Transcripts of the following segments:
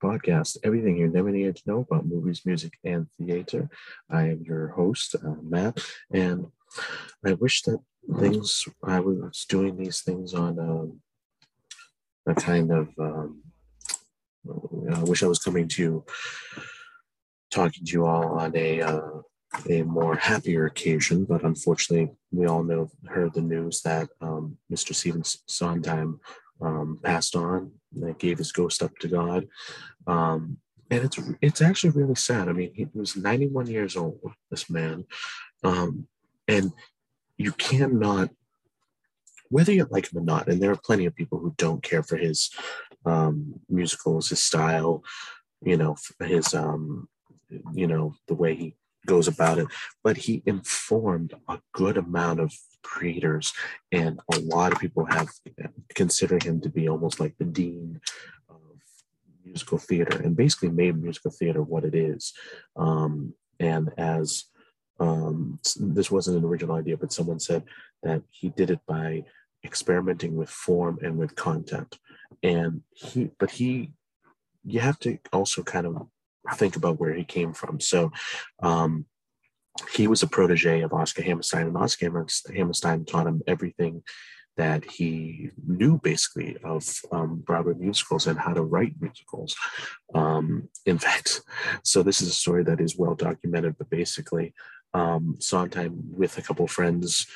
podcast, Everything You Never Needed to Know About Movies, Music, and Theater. I am your host, uh, Matt, and I wish that things, I was doing these things on um, a kind of, um, I wish I was coming to talking to you all on a, uh, a more happier occasion, but unfortunately, we all know heard the news that um, Mr. Stephen Sondheim um, passed on, that gave his ghost up to God, um, and it's it's actually really sad. I mean, he was 91 years old, this man, um, and you cannot, whether you like him or not, and there are plenty of people who don't care for his um, musicals, his style, you know, his um, you know the way he goes about it, but he informed a good amount of creators, and a lot of people have considered him to be almost like the dean musical theater, and basically made musical theater what it is. Um, and as um, this wasn't an original idea, but someone said that he did it by experimenting with form and with content, and he, but he, you have to also kind of think about where he came from. So um, he was a protege of Oscar Hammerstein, and Oscar Hammerstein taught him everything that he knew basically of um, Broadway musicals and how to write musicals. Um, in fact, so this is a story that is well documented, but basically, um, Sondheim with a couple friends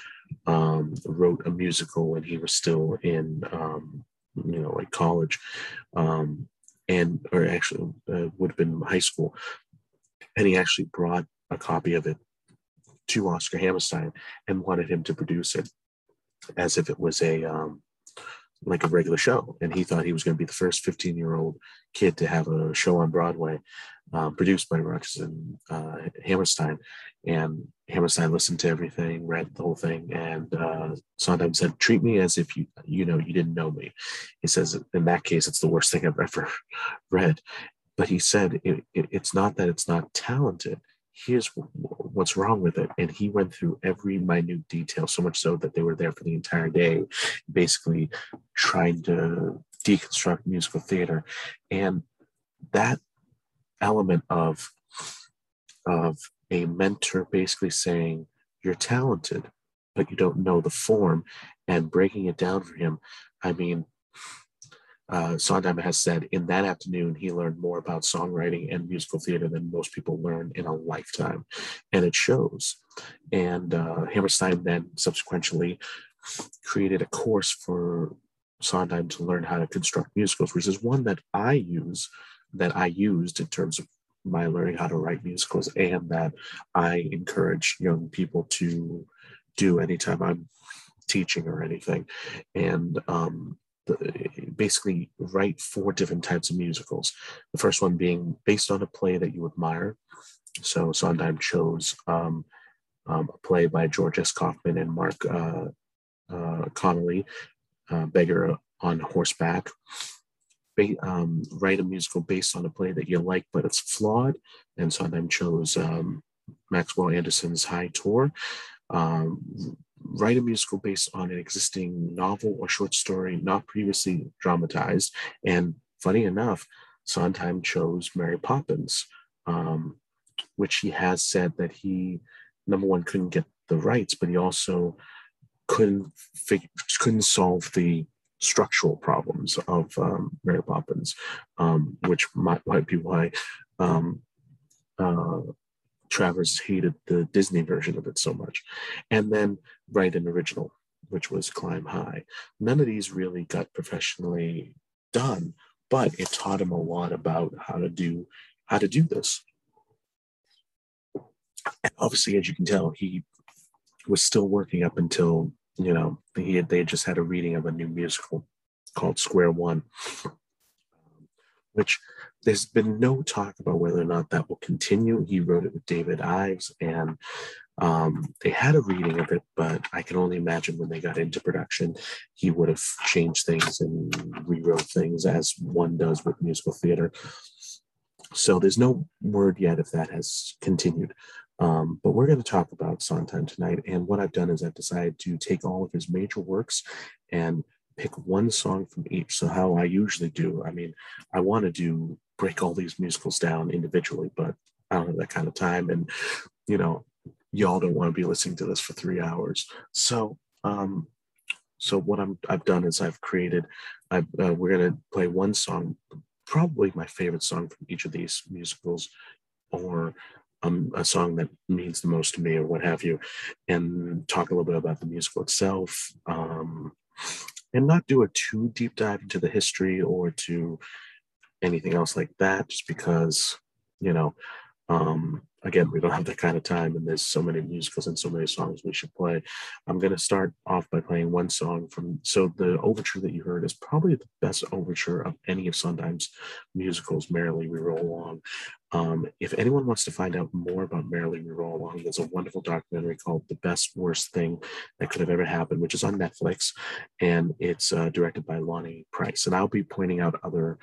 um, wrote a musical when he was still in, um, you know, like college. Um, and or actually uh, would have been high school, and he actually brought a copy of it to Oscar Hammerstein and wanted him to produce it as if it was a um, like a regular show. And he thought he was going to be the first 15 year old kid to have a show on Broadway um, produced by Rodgers and uh, Hammerstein. And Hammerstein listened to everything, read the whole thing, and uh, Sondheim said, "Treat me as if you, you know, you didn't know me." He says, "In that case, it's the worst thing I've ever read." But he said, it, it, "It's not that it's not talented. Here's what's wrong with it." And he went through every minute detail, so much so that they were there for the entire day, basically trying to deconstruct musical theater, and that element of of a mentor basically saying you're talented but you don't know the form and breaking it down for him i mean uh, Sondheim has said in that afternoon he learned more about songwriting and musical theater than most people learn in a lifetime, and it shows. And uh, Hammerstein then subsequently created a course for Sondheim to learn how to construct musicals, which is one that I use, that I used in terms of my learning how to write musicals and that I encourage young people to do anytime I'm teaching or anything. And um, basically write four different types of musicals. The first one being based on a play that you admire. So Sondheim chose um, um, a play by George S. Kaufman and Mark uh, uh, Connelly, uh, Beggar on Horseback um, write a musical based on a play that you like, but it's flawed. And Sondheim chose um, Maxwell Anderson's High Tor. Um, write a musical based on an existing novel or short story not previously dramatized. And funny enough, Sondheim chose Mary Poppins, um, which he has said that he, number one, couldn't get the rights, but he also couldn't figure, couldn't solve the structural problems of um, Mary Poppins, um, which might, might be why um, uh, Travers hated the Disney version of it so much. And then write an original, which was Climb High. None of these really got professionally done, but it taught him a lot about how to do how to do this. And obviously, as you can tell, he was still working up until you know, he had, they had just had a reading of a new musical called Square One, which there's been no talk about whether or not that will continue. He wrote it with David Ives, and um, they had a reading of it, but I can only imagine when they got into production, he would have changed things and rewrote things as one does with musical theater. So there's no word yet if that has continued. Um, but we're going to talk about Sondheim tonight. And what I've done is I've decided to take all of his major works and pick one song from each. So how I usually do, I mean, I want to do break all these musicals down individually, but I don't have that kind of time. And, you know, y'all don't want to be listening to this for three hours. So, um, so what I'm I've done is I've created. I uh, we're gonna play one song, probably my favorite song from each of these musicals, or um, a song that means the most to me, or what have you, and talk a little bit about the musical itself, um, and not do a too deep dive into the history or to anything else like that, just because you know um, again, we don't have that kind of time, and there's so many musicals and so many songs we should play. I'm going to start off by playing one song from. So the overture that you heard is probably the best overture of any of Sondheim's musicals. Merrily We Roll Along. Um, if anyone wants to find out more about Merrily We Roll Along, there's a wonderful documentary called "The Best Worst Thing That Could Have Ever Happened," which is on Netflix, and it's uh, directed by Lonny Price. And I'll be pointing out other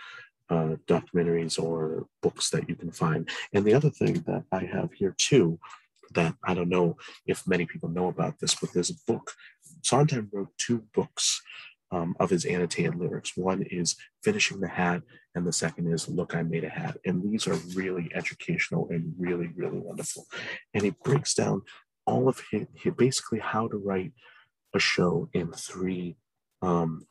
uh, documentaries or books that you can find. And the other thing that I have here too, that I don't know if many people know about this, but there's a book. Sondheim wrote two books um, of his annotated lyrics. One is Finishing the Hat, and the second is Look, I Made a Hat. And these are really educational and really, really wonderful. And he breaks down all of his, basically how to write a show in three um,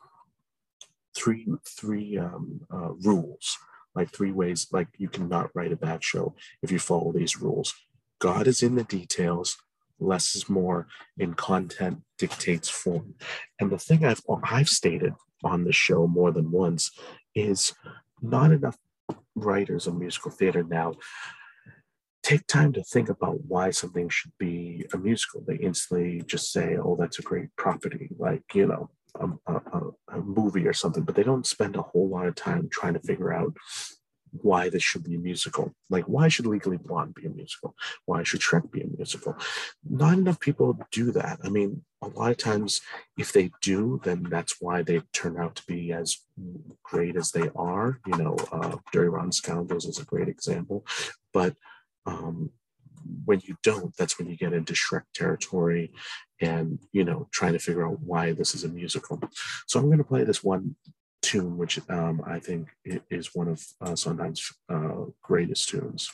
three three um, uh, rules, like three ways, like you cannot write a bad show if you follow these rules. God is in the details. Less is more, and content dictates form. And the thing I've I've stated on the show more than once is not enough writers of musical theater now take time to think about why something should be a musical. They instantly just say, "Oh, that's a great property," like you know, a, a, a, movie or something, but they don't spend a whole lot of time trying to figure out why this should be a musical. Like, why should Legally Blonde be a musical? Why should Shrek be a musical? Not enough people do that. I mean, a lot of times, if they do, then that's why they turn out to be as great as they are. You know, uh, Dirty Rotten Scoundrels is a great example, but um, when you don't, that's when you get into Shrek territory and, you know, trying to figure out why this is a musical. So I'm going to play this one tune, which um, I think is one of uh, Sondheim's uh, greatest tunes.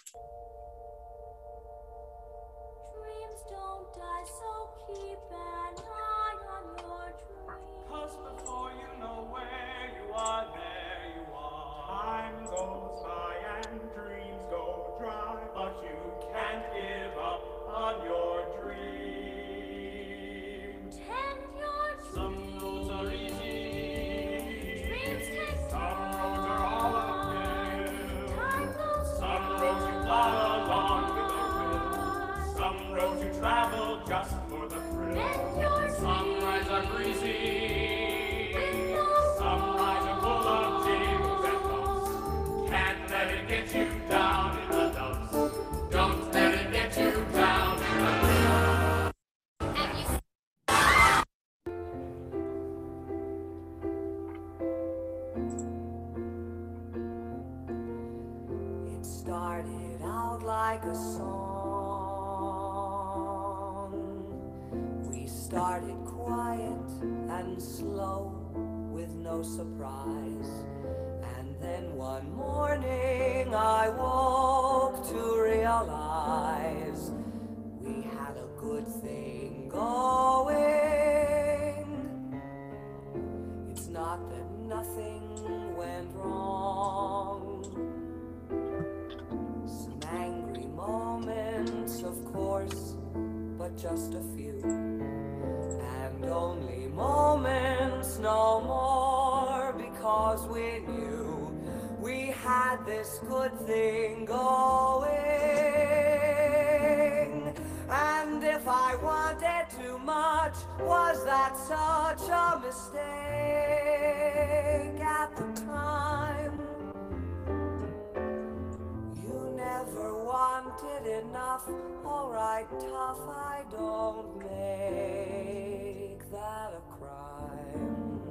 Wanted alright, tough, I don't make that a crime.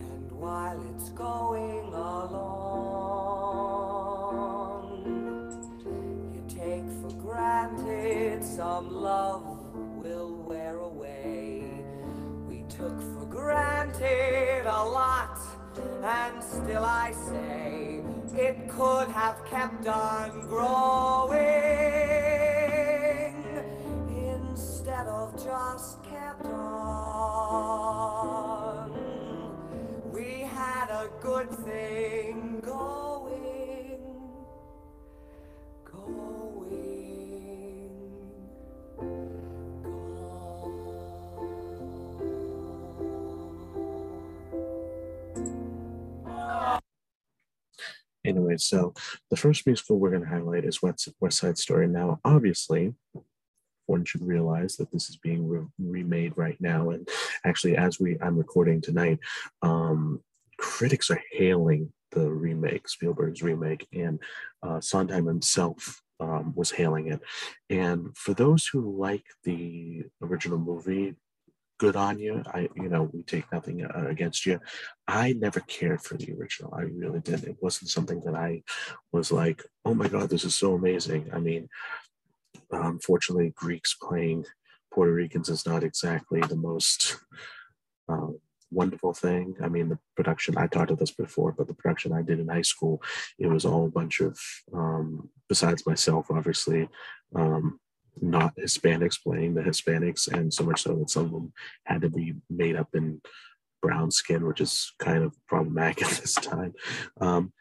And while it's going a lot, and still I say it could have kept on growing instead of just kept on. We had a good thing going, going, Anyway, so the first musical we're going to highlight is West, West Side Story. Now, obviously, one should realize that this is being re- remade right now, and actually, as we I'm recording tonight, um, critics are hailing the remake, Spielberg's remake, and uh, Sondheim himself um, was hailing it. And for those who like the original movie, good on you. I, you know, we take nothing uh, against you. I never cared for the original. I really didn't. It wasn't something that I was like, oh my God, this is so amazing. I mean, unfortunately, Greeks playing Puerto Ricans is not exactly the most uh, wonderful thing. I mean, the production, I talked about this before, but the production I did in high school, it was all a bunch of, um, besides myself, obviously, um, not Hispanics playing the Hispanics, and so much so that some of them had to be made up in brown skin, which is kind of problematic at this time. Um,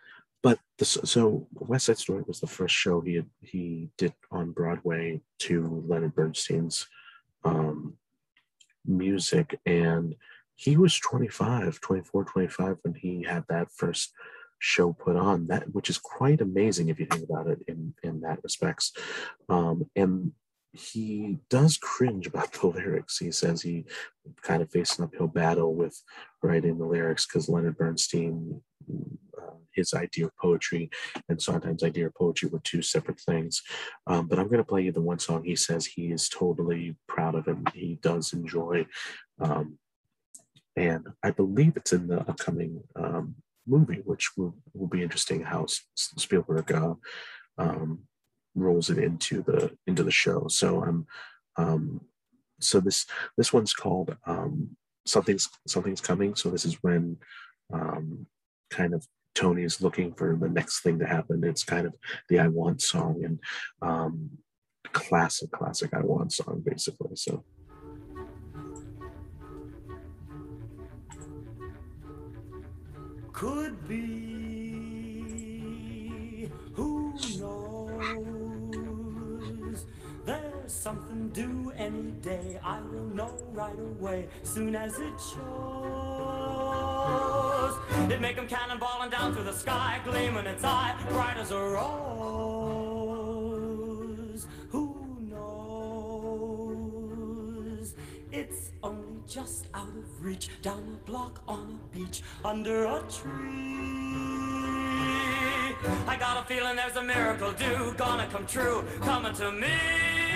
but the, so West Side Story was the first show he had, he did on Broadway to Leonard Bernstein's um, music, and he was 25, 24, 25 when he had that first show put on that which is quite amazing if you think about it in in that respects um, and he does cringe about the lyrics. He says he kind of faced an uphill battle with writing the lyrics because Leonard Bernstein, uh, his idea of poetry and Sondheim's idea of poetry were two separate things. Um, but I'm going to play you the one song he says he is totally proud of and he does enjoy. Um, and I believe it's in the upcoming um, movie, which will, will be interesting how Spielberg uh, um, rolls it into the into the show. So I'm um, um, so this this one's called um, something's something's coming. So this is when um, kind of Tony is looking for the next thing to happen. It's kind of the I Want song and um, classic classic I Want song basically. So. Could be something due any day. I will know right away, soon as it shows. It make them cannonballing down through the sky, gleaming its eye, bright as a rose. Who knows? It's only just out of reach, down a block on a beach, under a tree. I got a feeling there's a miracle due, gonna come true, coming to me.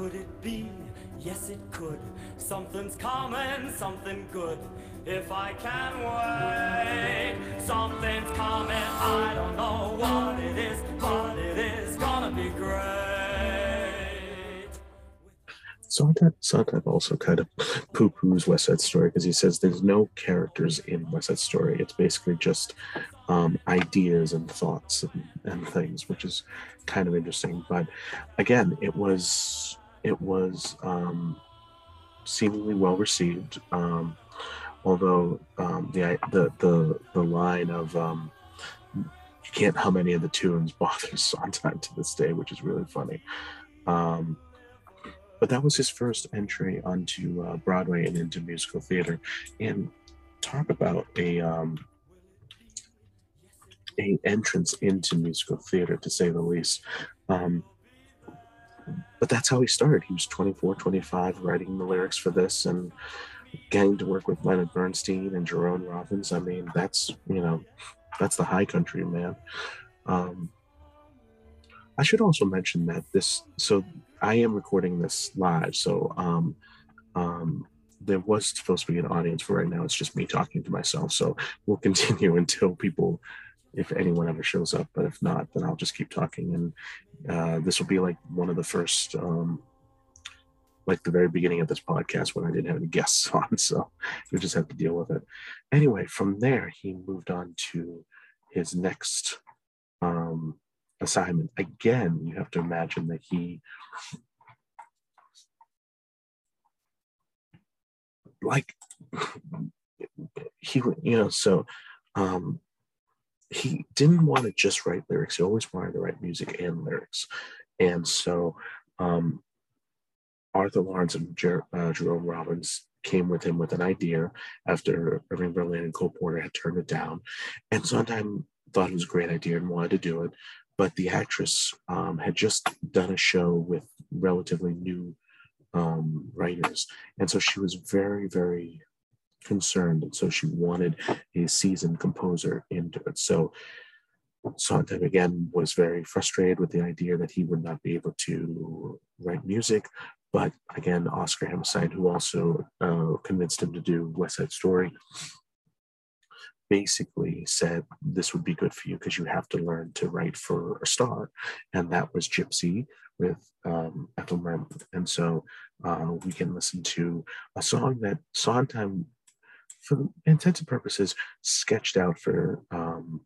Could it be? Yes, it could. Something's coming, something good. If I can wait, something's coming. I don't know what it is, but it is gonna be great. Sondheim, Sondheim also kind of poo-poos West Side Story because he says there's no characters in West Side Story. It's basically just um, ideas and thoughts and, and things, which is kind of interesting. But again, it was it was um, seemingly well received. Um, although um, the, the the the line of um, you can't hum any of the tunes bothers Sondheim to this day, which is really funny. Um, but that was his first entry onto uh, Broadway and into musical theater, and talk about a um, a entrance into musical theater to say the least. Um, but that's how he started. He was 24, 25, writing the lyrics for this and getting to work with Leonard Bernstein and Jerome Robbins. I mean, that's, you know, that's the high country, man. Um, I should also mention that this, so I am recording this live. So um, um, there was supposed to be an audience for right now. It's just me talking to myself. So we'll continue until people if anyone ever shows up. But if not, then I'll just keep talking. And uh, this will be like one of the first, um, like the very beginning of this podcast when I didn't have any guests on. So you'll just have to deal with it. Anyway, from there, he moved on to his next um, assignment. Again, you have to imagine that he like he you know so um he didn't want to just write lyrics he always wanted to write music and lyrics. And so um Arthur Laurents and Jer- uh, jerome robbins came with him with an idea after irving berlin and cole porter had turned it down. And sondheim thought it was a great idea and wanted to do it. But the actress um, had just done a show with relatively new um, writers. And so she was very, very concerned. And so she wanted a seasoned composer into it. So Sondheim again was very frustrated with the idea that he would not be able to write music. But again, Oscar Hammerstein, who also uh, convinced him to do West Side Story, basically said this would be good for you because you have to learn to write for a star and that was gypsy with um, Ethel And so uh, we can listen to a song that Sondheim, for intents and purposes, sketched out for um,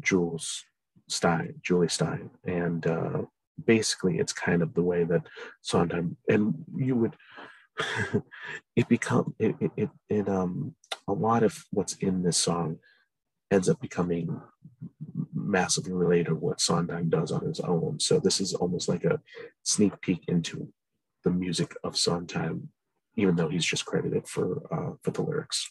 Jules Styne, Jule Styne. And uh, basically, it's kind of the way that Sondheim, and you would, it become, it, it, it, it um, a lot of what's in this song ends up becoming massively related to what Sondheim does on his own. So this is almost like a sneak peek into the music of Sondheim, even though he's just credited for uh, for the lyrics.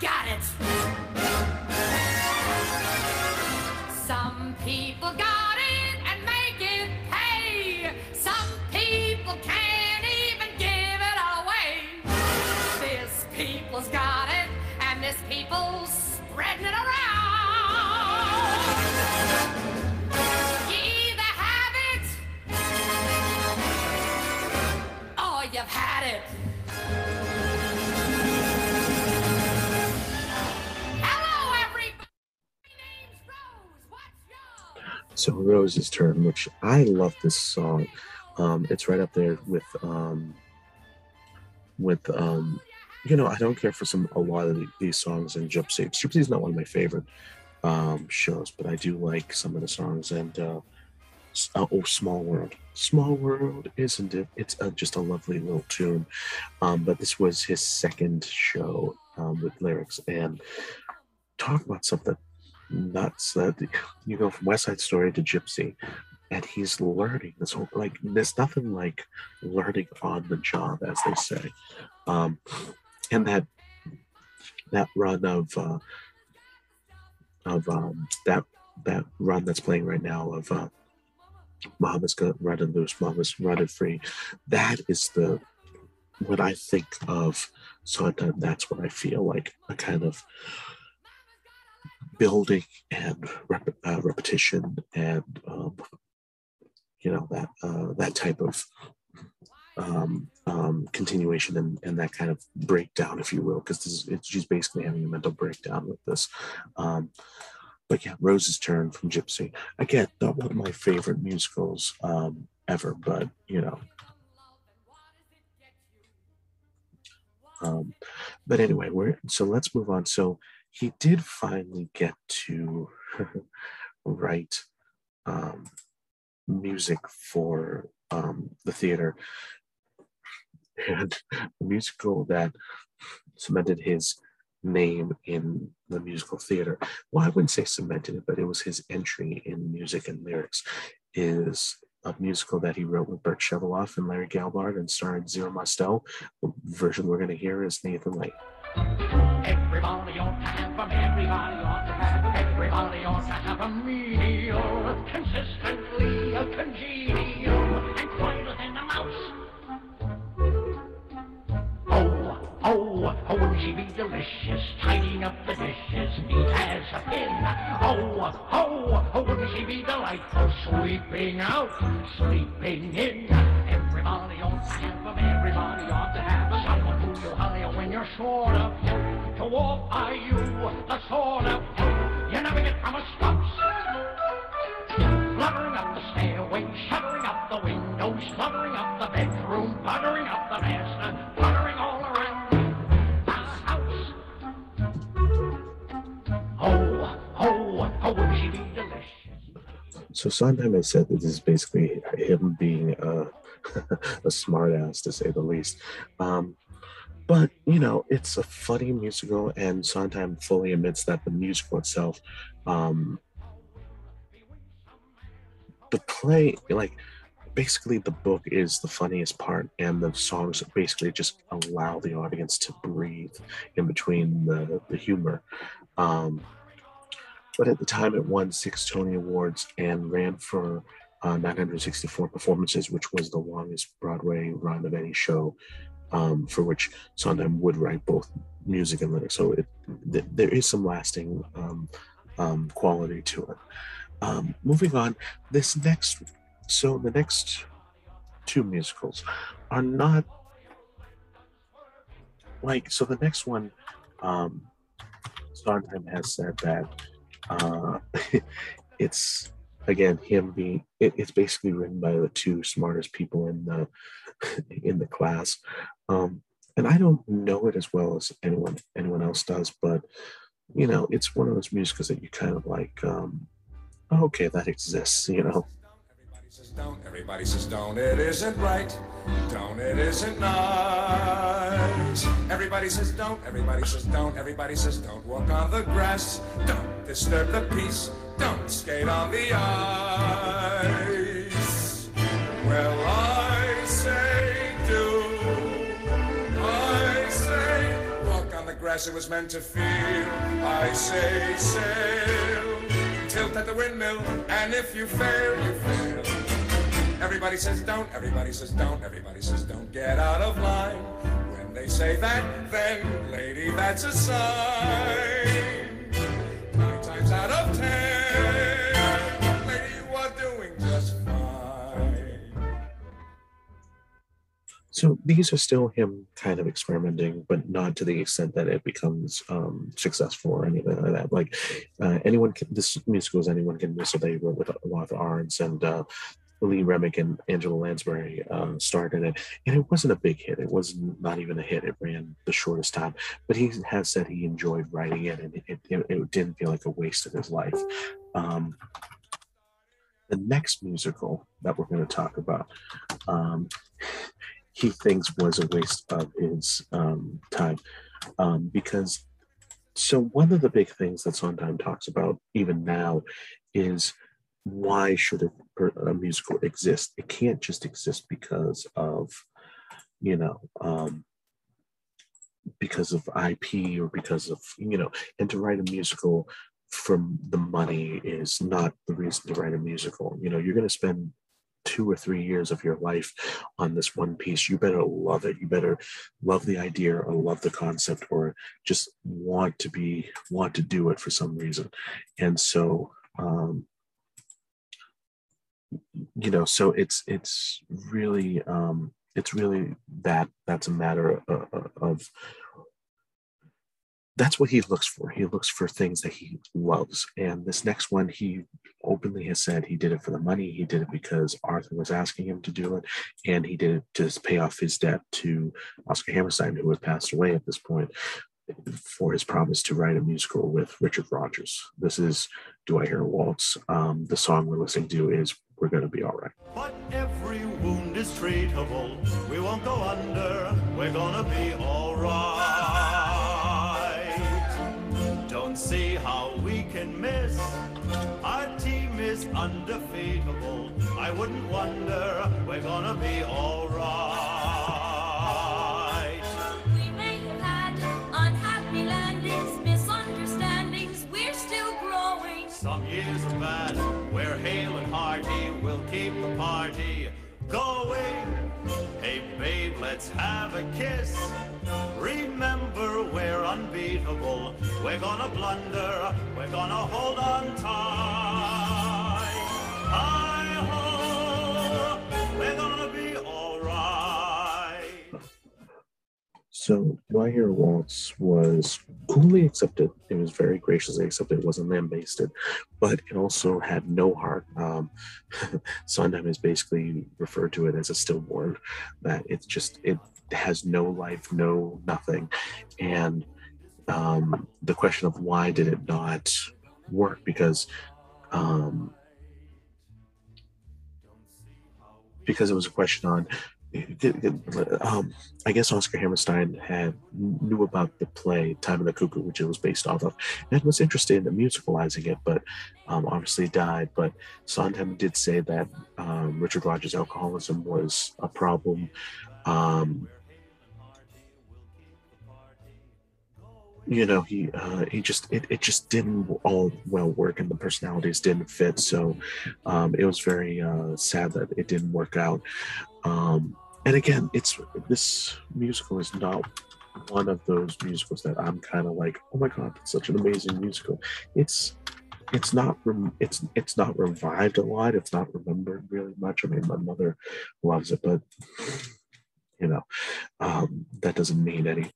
So Rose's turn, which I love this song. Um, it's right up there with um, with um, you know I don't care for some a lot of these songs in Gypsy. Gypsy is not one of my favorite um, shows, but I do like some of the songs and uh, uh, oh Small World, Small World, isn't it? It's uh, just a lovely little tune. Um, but this was his second show um, with lyrics and talk about something nuts that you go from West Side Story to Gypsy, and he's learning this whole like there's nothing like learning on the job, as they say, um, and that that run of uh, of um, that that run that's playing right now of uh, Mama's got running loose, Mama's running free. That is the when I think of Sondheim, that's what I feel like a kind of building and rep- uh, repetition and um, you know that uh, that type of um, um, continuation and, and that kind of breakdown, if you will, because she's basically having a mental breakdown with this. Um, but yeah, Rose's Turn from Gypsy. Again, not one of my favorite musicals um, ever, but you know. Um, but anyway, we're so let's move on. So he did finally get to write um, music for um, the theater and a musical that cemented his name in the musical theater. Well, I wouldn't say cemented it, but it was his entry in music and lyrics. Is a musical that he wrote with Burt Shevelove and Larry Gelbart and starred Zero Mostel. The version we're going to hear is Nathan Lane. Everybody ought to have them, everybody ought to have them, everybody ought to have a meal consistently a congenial Oh, she be delicious, tidying up the dishes, neat as a pin. Oh, oh, oh, wouldn't she be delightful, sweeping out, sleeping in. Everybody ought to have them, everybody ought to have someone who you hire when you're short of. To walk by you, So Sondheim has said that this is basically him being a, a smartass, to say the least. Um, but you know, it's a funny musical, and Sondheim fully admits that the musical itself, um, the play, like basically the book is the funniest part, and the songs basically just allow the audience to breathe in between the the humor. Um, but at the time it won six Tony Awards and ran for uh, 964 performances, which was the longest Broadway run of any show, um, for which Sondheim would write both music and lyrics. So it, th- there is some lasting um, um, quality to it. Um, moving on, this next, so the next two musicals are not like, so the next one, um, Sondheim has said that uh, it's again him being it, it's basically written by the two smartest people in the in the class. Um, and i don't know it as well as anyone anyone else does but you know it's one of those musicals that you kind of like um, okay that exists you know says don't, everybody says don't, it isn't right. Don't, it isn't nice. Everybody says don't, everybody says don't, everybody says don't walk on the grass. Don't disturb the peace, don't skate on the ice. Well, I say do. I say walk on the grass, it was meant to feel. I say sail tilt at the windmill, and if you fail, you fail. Everybody says don't, everybody says don't, everybody says don't get out of line. When they say that, then, lady, that's a sign. Nine times out of ten, lady, you are doing just fine. So these are still him kind of experimenting, but not to the extent that it becomes um, successful or anything like that. Like uh, anyone, can, this musical is anyone can miss. So they wrote with Arthur Laurents and uh, Lee Remick and Angela Lansbury um, starred in it, and it wasn't a big hit. It was not even a hit. It ran the shortest time, but he has said he enjoyed writing it, and it, it, it didn't feel like a waste of his life. Um, the next musical that we're going to talk about, um, he thinks was a waste of his um, time um, because. So one of the big things that Sondheim talks about even now is why should a, a, musical exist? It can't just exist because of, you know, um, because of IP or because of, you know, and to write a musical from the money is not the reason to write a musical. You know, you're going to spend two or three years of your life on this one piece. You better love it. You better love the idea or love the concept or just want to be, want to do it for some reason. And so, um, you know so it's it's really um it's really that that's a matter of, of that's what he looks for. He looks for things that he loves. And this next one, he openly has said he did it for the money. He did it because Arthur was asking him to do it. And he did it to pay off his debt to Oscar Hammerstein, who had passed away at this point, for his promise to write a musical with Richard Rodgers. This is Do I Hear a Waltz? Um, the song we're listening to is we're going to be all right. But every wound is treatable. We won't go under. We're going to be all right. Don't see how we can miss. Our team is undefeatable. I wouldn't wonder, we're gonna be alright. Party going. Hey babe, let's have a kiss. Remember, we're unbeatable. We're gonna blunder, we're gonna hold on tight. So My Hero Waltz was coolly accepted. It was very graciously accepted. It wasn't lambasted, but it also had no heart. Um, Sondheim is basically referred to it as a stillborn, that it's just, it has no life, no nothing. And um, the question of why did it not work? Because um, because it was a question on um, I guess Oscar Hammerstein had knew about the play Time of the Cuckoo, which it was based off of, and was interested in musicalizing it, but um, obviously died. But Sondheim did say that um, Richard Rodgers' alcoholism was a problem. Um, you know he uh, he just it, it just didn't all well work and the personalities didn't fit so um, it was very uh, sad that it didn't work out um, and again it's this musical is not one of those musicals that i'm kind of like oh my god it's such an amazing musical. It's it's not it's it's not revived a lot it's not remembered really much. I mean my mother loves it but you know um, that doesn't mean any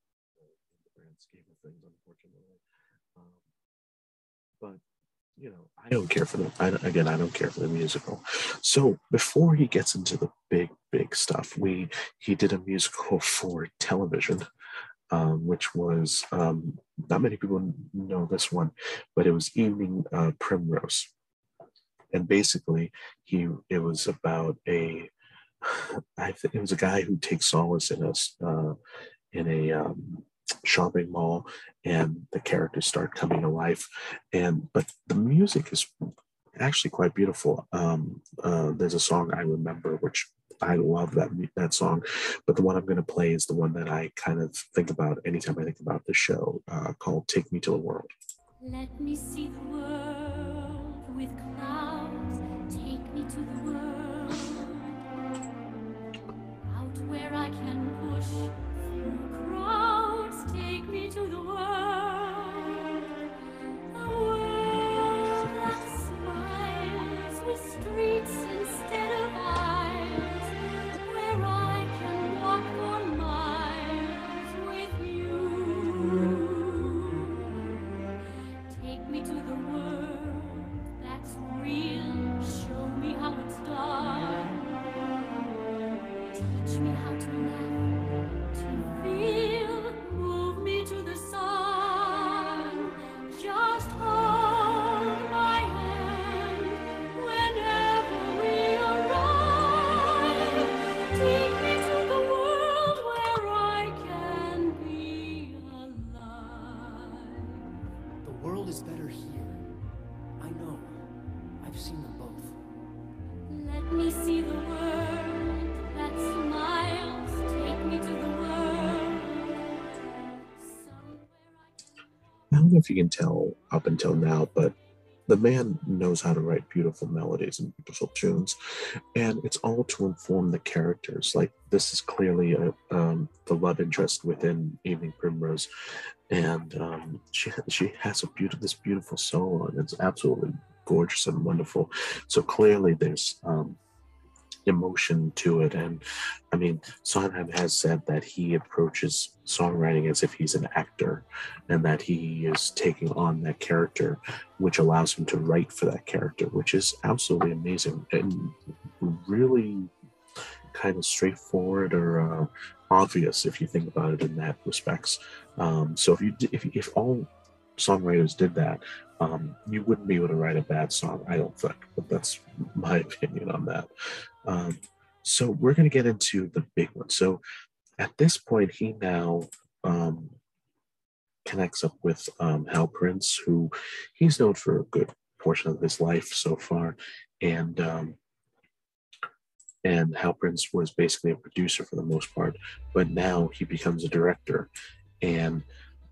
you know, I don't care for the. I, again, I don't care for the musical. So before he gets into the big, big stuff, we he did a musical for television, um, which was um, not many people know this one, but it was Evening uh, Primrose, and basically he it was about a. I think it was a guy who takes solace in us, uh, in a um, shopping mall and the characters start coming to life. And but the music is actually quite beautiful. Um uh, there's a song i remember which i love that that song but the one i'm going to play is the one that i kind of think about anytime i think about the show uh, called take me to the world. Let me see the world with clouds. Take me to the world. Out where i can push to the world, you can tell up until now, but the man knows how to write beautiful melodies and beautiful tunes, and it's all to inform the characters. Like this is clearly a, um, the love interest within Evening Primrose, and um, she she has a beautiful this beautiful solo, and it's absolutely gorgeous and wonderful. So clearly, there's um, emotion to it. And I mean, Sondheim has said that he approaches songwriting as if he's an actor and that he is taking on that character, which allows him to write for that character, which is absolutely amazing and really kind of straightforward or uh, obvious if you think about it in that respects. Um, so if you if, if all songwriters did that, um, you wouldn't be able to write a bad song, I don't think. But that's my opinion on that. Um, so we're going to get into the big one. So at this point, he now um, connects up with um, Hal Prince, who he's known for a good portion of his life so far, and um, and Hal Prince was basically a producer for the most part, but now he becomes a director, and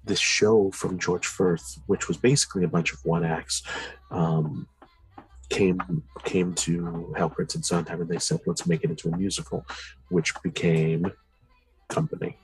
this show from George Furth, which was basically a bunch of one acts, um, came came to Hal Prince and Sondheim, and they said, "Let's make it into a musical," which became Company.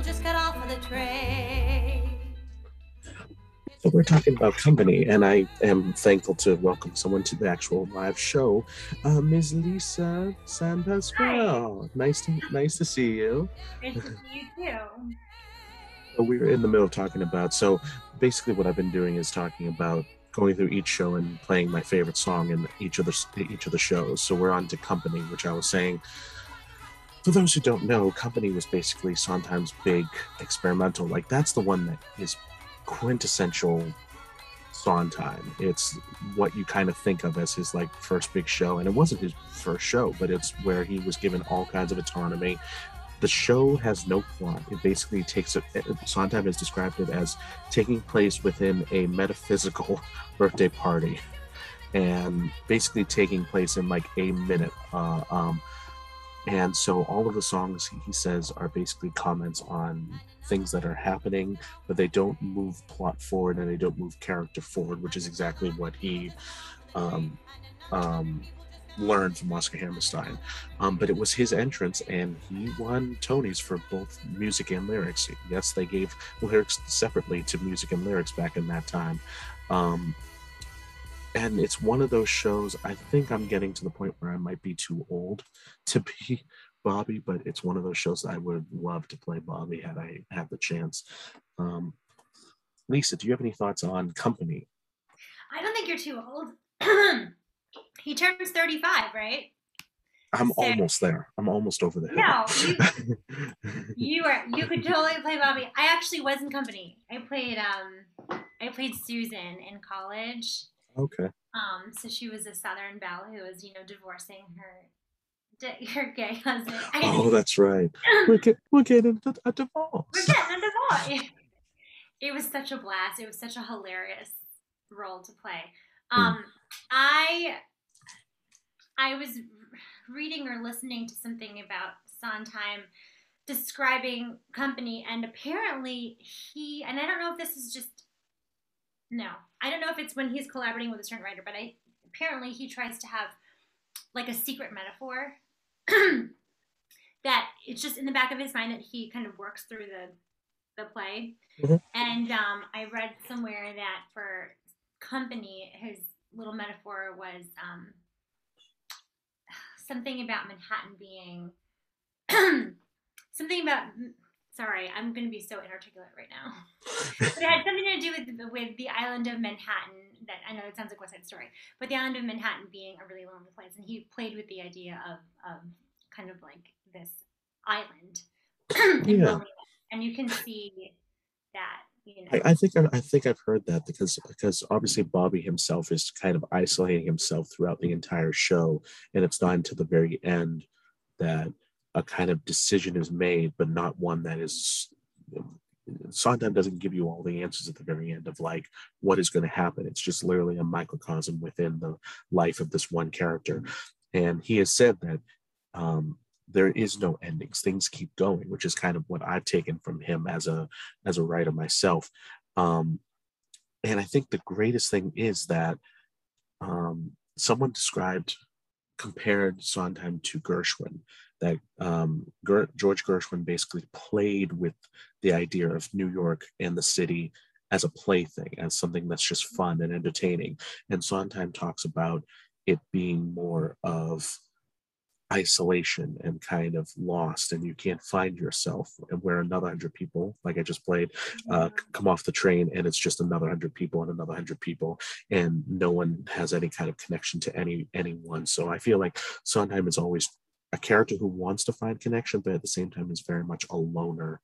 People just got off of the train. So we're talking about company, and I am thankful to welcome someone to the actual live show, uh, Ms. Lisa San Pascual. Nice to nice to see you. Good to see you too. So we were in the middle of talking about. So basically, what I've been doing is talking about going through each show and playing my favorite song in each of the each of the shows. So we're on to Company, which I was saying. For those who don't know, Company was basically Sondheim's big experimental. Like that's the one that is quintessential Sondheim. It's what you kind of think of as his like first big show, and it wasn't his first show, but it's where he was given all kinds of autonomy. The show has no plot. It basically takes it. Sondheim has described it as taking place within a metaphysical birthday party, and basically taking place in like a minute. Uh, um, and so all of the songs he says are basically comments on things that are happening, but they don't move plot forward and they don't move character forward, which is exactly what he um, um, learned from Oscar Hammerstein. Um, but it was his entrance, and he won Tonys for both music and lyrics. Yes, they gave lyrics separately to music and lyrics back in that time. Um, and it's one of those shows. I think I'm getting to the point where I might be too old to be Bobby, but it's one of those shows I would love to play Bobby had I had the chance. Um, Lisa, do you have any thoughts on Company? I don't think you're too old. he turns 35, right? I'm So- almost there. I'm almost over there hill. No, You are you could totally play Bobby. I actually was in company. I played um I played Susan in college. Okay. Um so she was a Southern belle who was, you know, divorcing her her gay husband. I- Oh, that's right. We're, get, we're getting a, divorce. We're getting a divorce. It was such a blast. It was such a hilarious role to play. Um, I I was reading or listening to something about Sondheim describing company, and apparently he and I don't know if this is just no, I don't know if it's when he's collaborating with a certain writer, but I apparently he tries to have like a secret metaphor that it's just in the back of his mind that he kind of works through the the play. Mhm. And um, I read somewhere that for company, his little metaphor was um, something about Manhattan being something about. Sorry, I'm going to be so inarticulate right now. But it had something to do with with the island of Manhattan. That I know it sounds like West Side Story, but the island of Manhattan being a really lonely place, and he played with the idea of of kind of like this island, and Yeah. and you can see that. You know, I, I think I think I've heard that because because obviously Bobby himself is kind of isolating himself throughout the entire show, and it's not until the very end that a kind of decision is made, but not one that is. Sondheim doesn't give you all the answers at the very end of like what is going to happen. It's just literally a microcosm within the life of this one character, and he has said that um, there is no endings. Things keep going, which is kind of what I've taken from him as a as a writer myself. Um, and I think the greatest thing is that um, someone described compared Sondheim to Gershwin. That um, George Gershwin basically played with the idea of New York and the city as a plaything, as something that's just fun and entertaining. And Sondheim talks about it being more of isolation and kind of lost and you can't find yourself and where another hundred people like i just played uh, come off the train and it's just another hundred people and another hundred people and no one has any kind of connection to any anyone so i feel like sondheim is always a character who wants to find connection but at the same time is very much a loner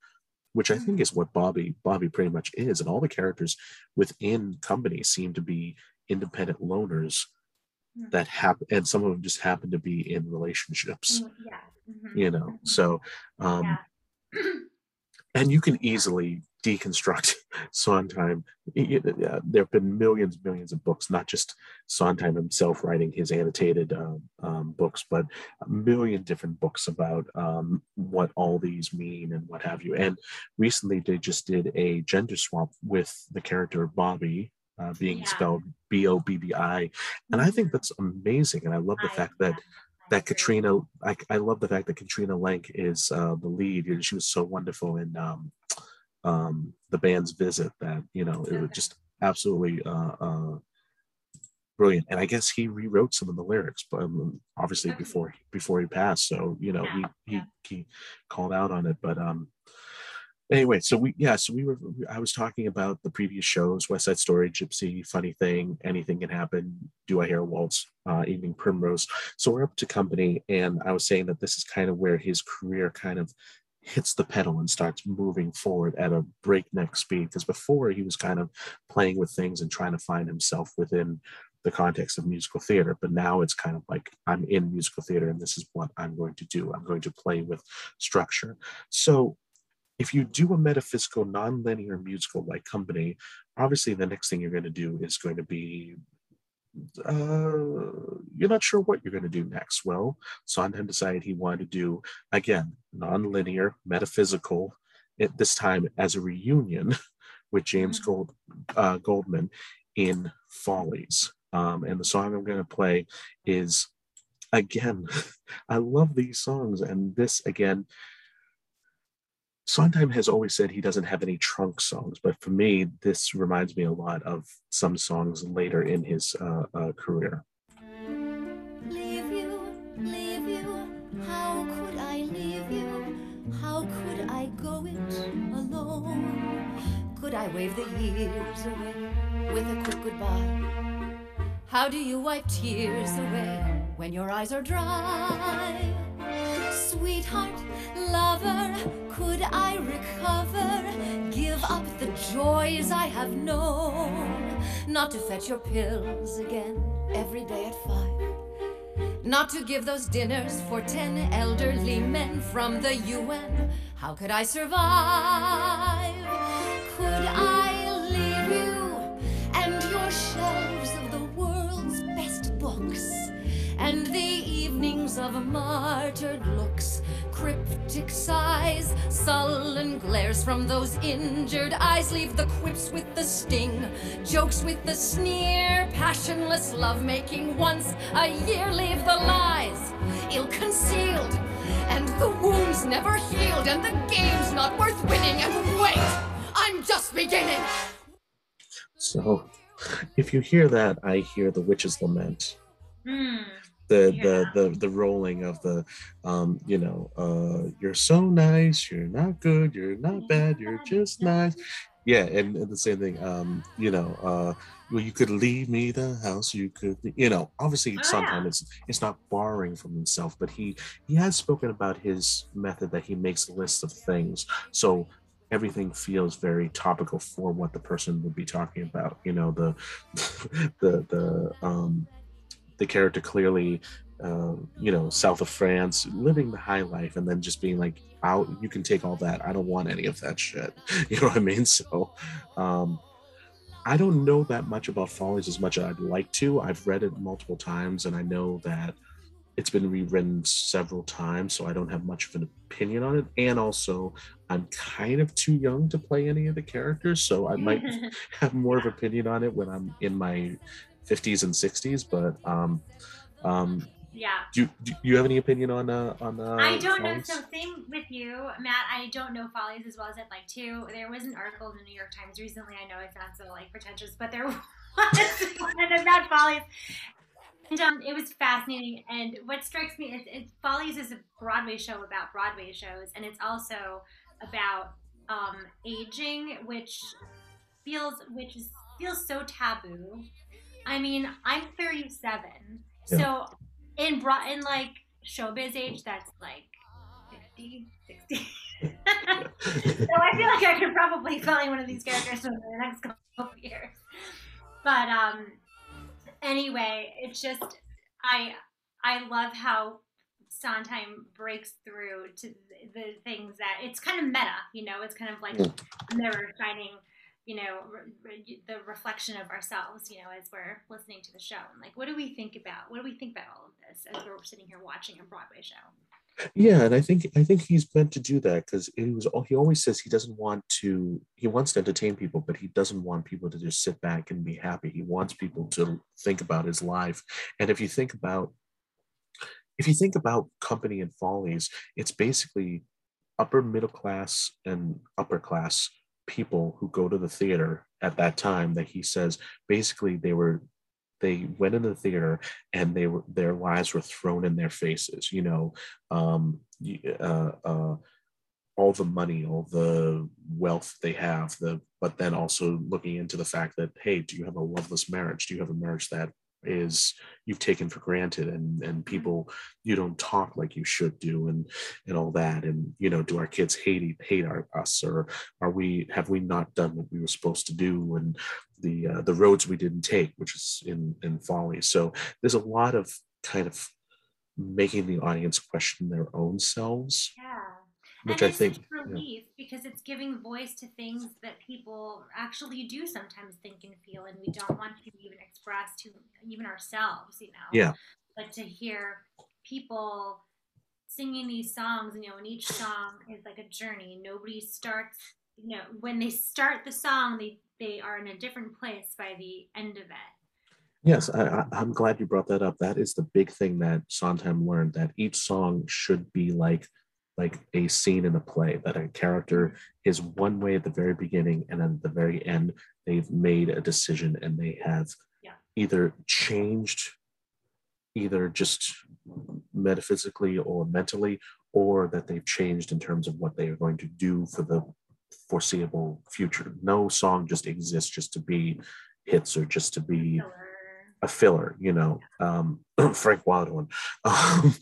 which i think is what bobby bobby pretty much is and all the characters within company seem to be independent loners that happen and some of them just happen to be in relationships mm-hmm. you know mhm. so um Yeah. and you can easily deconstruct sondheim there have been millions millions of books not just sondheim himself writing his annotated um, um, books but a million different books about um, what all these mean and what have you and recently they just did a gender swap with the character bobby uh, being Yeah. spelled b-o-b-b-i and i think that's amazing and i love the I- fact that yeah, that. Katrina, I, I love the fact that Katrina Lenk is uh, the lead. You know, She was so wonderful in um, um, the band's visit that you know it was just absolutely uh, uh, brilliant. And I guess he rewrote some of the lyrics, but um, obviously Okay. before before he passed. So you know Yeah, he he yeah. he called out on it. But um, anyway, so we yeah, so we were I was talking about the previous shows: West Side Story, Gypsy, Funny Thing, Anything Can Happen, Do I Hear a Waltz, uh, Evening Primrose. So we're up to company, and I was saying that this is kind of where his career kind of hits the pedal and starts moving forward at a breakneck speed. Because before he was kind of playing with things and trying to find himself within the context of musical theater, but now it's kind of like I'm in musical theater and this is what I'm going to do. I'm going to play with structure. So if you do a metaphysical, non-linear musical like company, obviously the next thing you're going to do is going to be uh, you're not sure what you're going to do next. Well, Sondheim decided he wanted to do again non-linear, metaphysical. At this time as a reunion with James Gold uh, Goldman in Follies. Um, and the song I'm going to play is again. I love these songs, and this again. Sondheim has always said he doesn't have any trunk songs, but for me, this reminds me a lot of some songs later in his uh, uh, career. Leave you, leave you, how could I leave you? How could I go it alone? Could I wave the years away with a quick goodbye? How do you wipe tears away when your eyes are dry? Sweetheart, lover, could I recover? Give up the joys I have known. Not to fetch your pills again every day at five. Not to give those dinners for ten elderly men from the UN. How could I survive? Could I evenings of martyred looks? Cryptic sighs, sullen glares from those injured eyes. Leave the quips with the sting, jokes with the sneer, passionless lovemaking once a year. Leave the lies, ill concealed, and the wounds never healed, and the game's not worth winning. And wait, I'm just beginning. So, if you hear that, I hear the witch's lament. Mm, The, Yeah. the the the rolling of the um you know uh you're so nice you're not good you're not bad you're just nice. Yeah and, and the same thing um you know uh well you could leave me the house you could you know obviously Oh, sometimes it's it's not borrowing from himself but he he has spoken about his method that he makes lists of things so everything feels very topical for what the person would be talking about you know the the the um the character clearly uh, you know south of france living the high life and then just being like out you can take all that. I don't want any of that shit. You know what i mean? So um i don't know that much about follies as much as i'd like to. I've read it multiple times and i know that it's been rewritten several times so i don't have much of an opinion on it. And also i'm kind of too young to play any of the characters so i might have more of an opinion on it when I'm in my 50s and 60s, but um, um, Yeah. Do you, do you have any opinion on uh, on? Uh, I don't know. Follies? So same with you, Matt. I don't know Follies as well as I'd like to. There was an article in the New York Times recently. I know it sounds so like pretentious, but there was one about Follies. And um, it was fascinating. And what strikes me is, is Follies is a Broadway show about Broadway shows, and it's also about um, aging, which feels which is feels so taboo. I mean, I'm 37, Yeah. so in broad in like showbiz age, that's like 50, 60. so I feel like I could probably play one of these characters in the next couple of years. But um, anyway, it's just I I love how Sondheim breaks through to the, the things that it's kind of meta, you know. It's kind of like mirror shining, you know, re- re- the reflection of ourselves, you know, as we're listening to the show. And like, what do we think about? What do we think about all of this as we're sitting here watching a Broadway show? Yeah, and I think I think he's meant to do that because he was all he always says he doesn't want to he wants to entertain people, but he doesn't want people to just sit back and be happy. He wants people to think about his life. And if you think about if you think about company and follies, it's basically upper middle class and upper class people who go to the theater at that time that he says basically they were they went into the theater and they were their lives were thrown in their faces you know um uh, uh all the money all the wealth they have the but then also looking into the fact that hey do you have a loveless marriage? Do you have a marriage that is you've taken for granted and and people you don't talk like you should do and and all that. And you know do our kids hate hate our, us? Or are we have we not done what we were supposed to do and the uh, the roads we didn't take which is in in folly? So there's a lot of kind of making the audience question their own selves. Yeah. Which and i think such yeah. relief because it's giving voice to things that people actually do sometimes think and feel, and we don't want to even express to even ourselves, you know. Yeah. But to hear people singing these songs, you know, and each song is like a journey. Nobody starts, you know, when they start the song, they they are in a different place by the end of it. Yes, I, I'm glad you brought that up. That is the big thing that Sondheim learned that each song should be like like a scene in a play. That a character is one way at the very beginning, and then at the very end, they've made a decision and they have Yeah. either changed, either just metaphysically or mentally, or that they've changed in terms of what they are going to do for the foreseeable future. No song just exists just to be hits or just to be. A filler, you know, um, Frank Wildhorn. Um,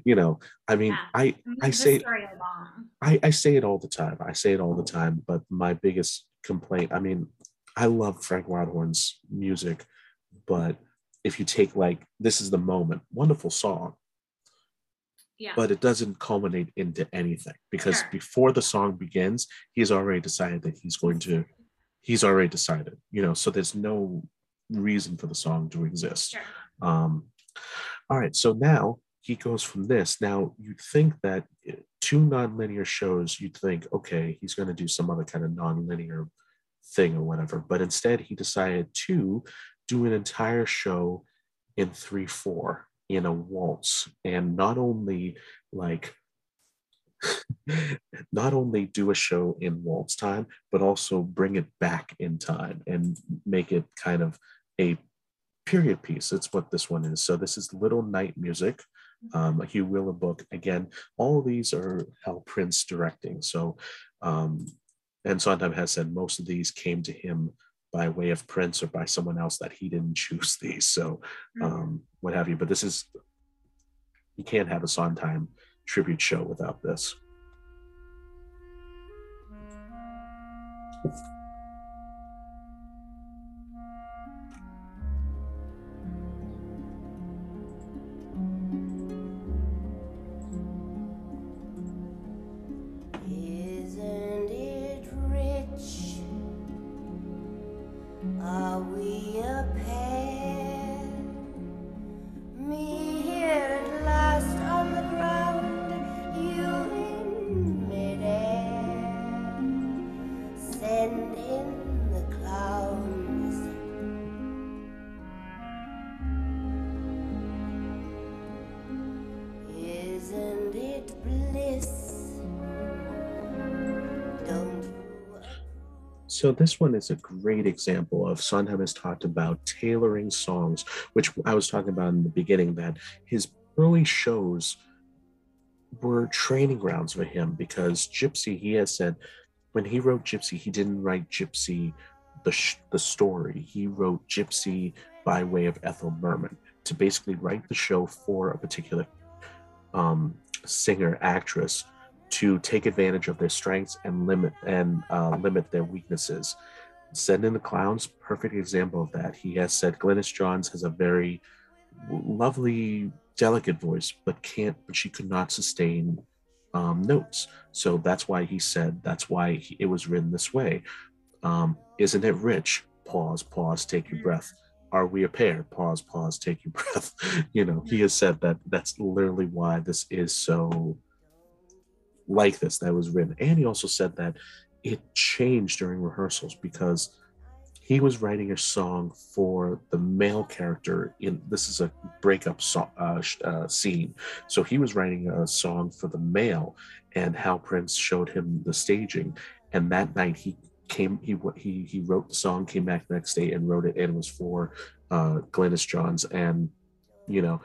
you know, I mean, Yeah. I I say. I, I say it all the time. I say it all the time. But my biggest complaint, I mean, I love Frank Wildhorn's music, but if you take like this is the moment, wonderful song, Yeah. but it doesn't culminate into anything because Sure. before the song begins, he's already decided that he's going to he's already decided, you know, so there's no reason for the song to exist. sure. Um, all right, so now he goes from this. Now you'd think that two nonlinear shows, you'd think, okay, he's going to do some other kind of nonlinear thing or whatever, but instead he decided to do an entire show in three four in a waltz, and not only like not only do a show in waltz time, but also bring it back in time and make it kind of a period piece. It's what this one is. So this is Little Night Music, um, a Hugh Wheeler book. Again, all these are Hal Prince directing. So, um, and Sondheim has said most of these came to him by way of Prince or by someone else that he didn't choose these. So, Mhm. um, what have you. But this is, you can't have a Sondheim tribute show without this. So this one is a great example of Sondheim has talked about tailoring songs, which I was talking about in the beginning, that his early shows were training grounds for him because Gypsy, he has said, when he wrote Gypsy, he didn't write Gypsy the, sh- the story. He wrote Gypsy by way of Ethel Merman to basically write the show for a particular um, singer actress to take advantage of their strengths and limit and uh, limit their weaknesses. Send in the Clowns, perfect example of that. He has said Glynis Johns has a very lovely, delicate voice, but can't, but she could not sustain um, notes. So that's why he said that's why he, it was written this way. Um, isn't it rich? Pause, pause, take your breath. Are we a pair? Pause, pause, take your breath. you know, he has said that that's literally why this is so like this that was written. And he also said that it changed during rehearsals because he was writing a song for the male character in this is a breakup so, uh, uh, scene. So he was writing a song for the male and hal prince showed him the staging. And that night he came he he he wrote the song came back the next day and wrote it and it was for uh glynis johns. And you know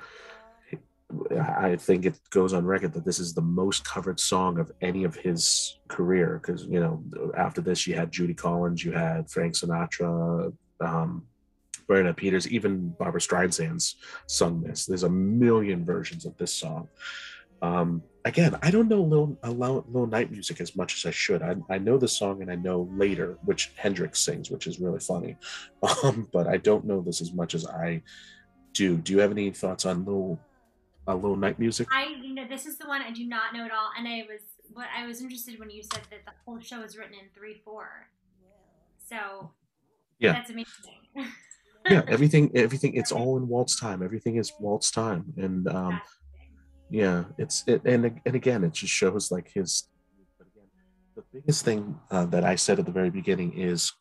I think it goes on record that this is the most covered song of any of his career because you know after this you had Judy Collins, you had Frank Sinatra, um, Bernadette Peters, even Barbra Streisand's sung this. There's a million versions of this song. Um, again, I don't know Lil, Lil, Lil Night music as much as I should. I, I know the song and I know later, which Henrik sings, which is really funny. Um, but I don't know this as much as I do. Do you have any thoughts on Lil a little night music? I you know this is the one I do not know at all, and I was what I was interested when you said that the whole show is written in three four. So yeah, that's amazing. yeah, everything everything it's all in waltz time. Everything is waltz time, and um, yeah, it's it and and again it just shows like his. The biggest thing uh, that I said at the very beginning is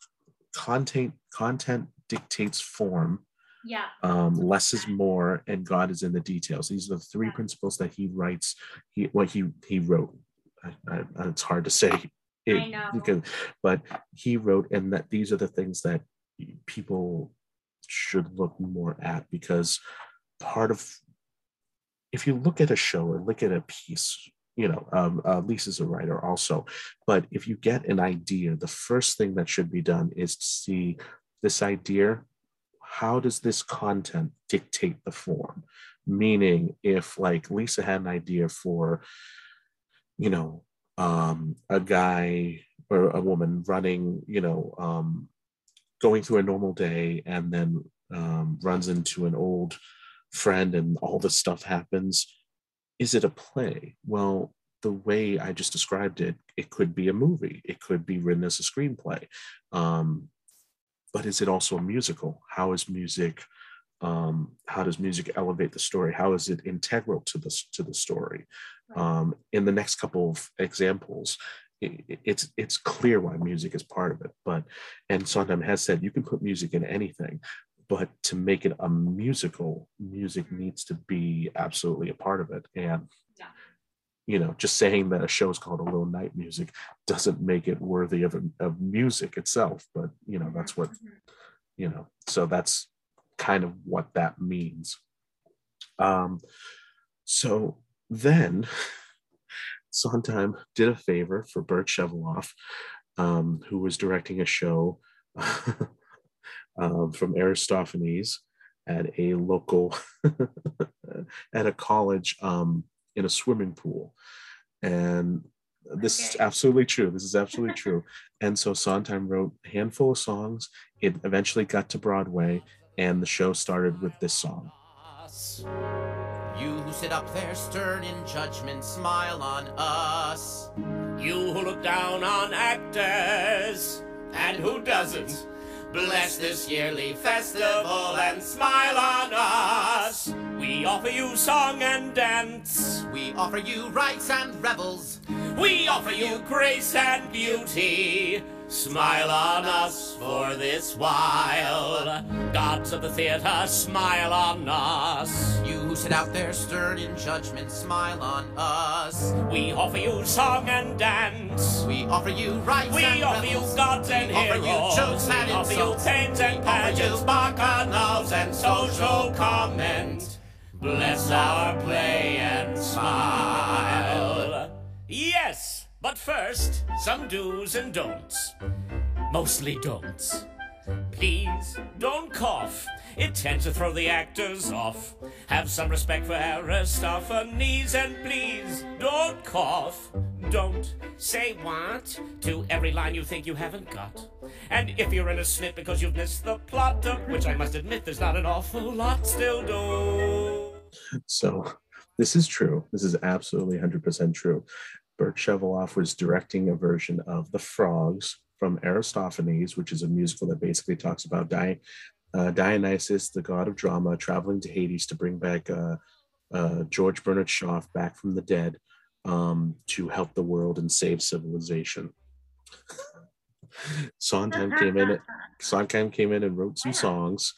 content content dictates form yeah. Um, less is more, and God is in the details. These are the three principles that he writes. He what he he wrote. I, I, it's hard to say. It, I know. Because, but he wrote, and that these are the things that people should look more at because part of if you look at a show or look at a piece you know um, uh, lisa's a writer also but if you get an idea the first thing that should be done is to see this idea how does this content dictate the form? Meaning, if like Lisa had an idea for, you know, um, a guy or a woman running, you know, um, going through a normal day and then um, runs into an old friend and all this stuff happens. Is it a play? Well, the way I just described it, it could be a movie. It could be written as a screenplay. Um, but is it also a musical? How is music? Um, how does music elevate the story? How is it integral to the to the story? Um, in the next couple of examples, it, it's it's clear why music is part of it. But and Sondheim has said you can put music in anything, but to make it a musical, music needs to be absolutely a part of it. And you know, just saying that a show is called a little night music doesn't make it worthy of, of music itself. But, you know, that's what, Mm-hmm. you know, so that's kind of what that means. Um, so then Sondheim did a favor for Burt Shevelove, um, who was directing a show um, from Aristophanes at a local, at a college um, in a swimming pool. And this is absolutely true. This is absolutely true. And so Sondheim wrote a handful of songs. It eventually got to Broadway, and the show started with this song. You who sit up there stern in judgment, smile on us. You who look down on actors, and who doesn't? Bless this yearly festival and smile on us. We offer you song and dance. We offer you rites and revels. We offer you grace and beauty. Smile on us for this while. Gods of the theater, smile on us. You who sit out there stern in judgment, smile on us. We offer you song and dance. We offer you rites dance. We and offer you gods and we offer heroes. you jokes and we offer you insults. pains and We offer pageants, bacchanals and social comment. Bless our play and smile. Yes, but first, some do's and don'ts. Mostly don'ts. Please don't cough. It tends to throw the actors off. Have some respect for Aristophanes and please don't cough. Don't say what to every line you think you haven't got. And if you're in a snit because you've missed the plot, which I must admit there's not an awful lot, still do. So this is true. This is absolutely 100% true. Burt Shevelove was directing a version of The Frogs from Aristophanes, which is a musical that basically talks about Di- uh, Dionysus, the god of drama, traveling to Hades to bring back uh, uh, George Bernard Shaw back from the dead um, to help the world and save civilization. Sondheim came in. Sondheim came in and wrote some songs,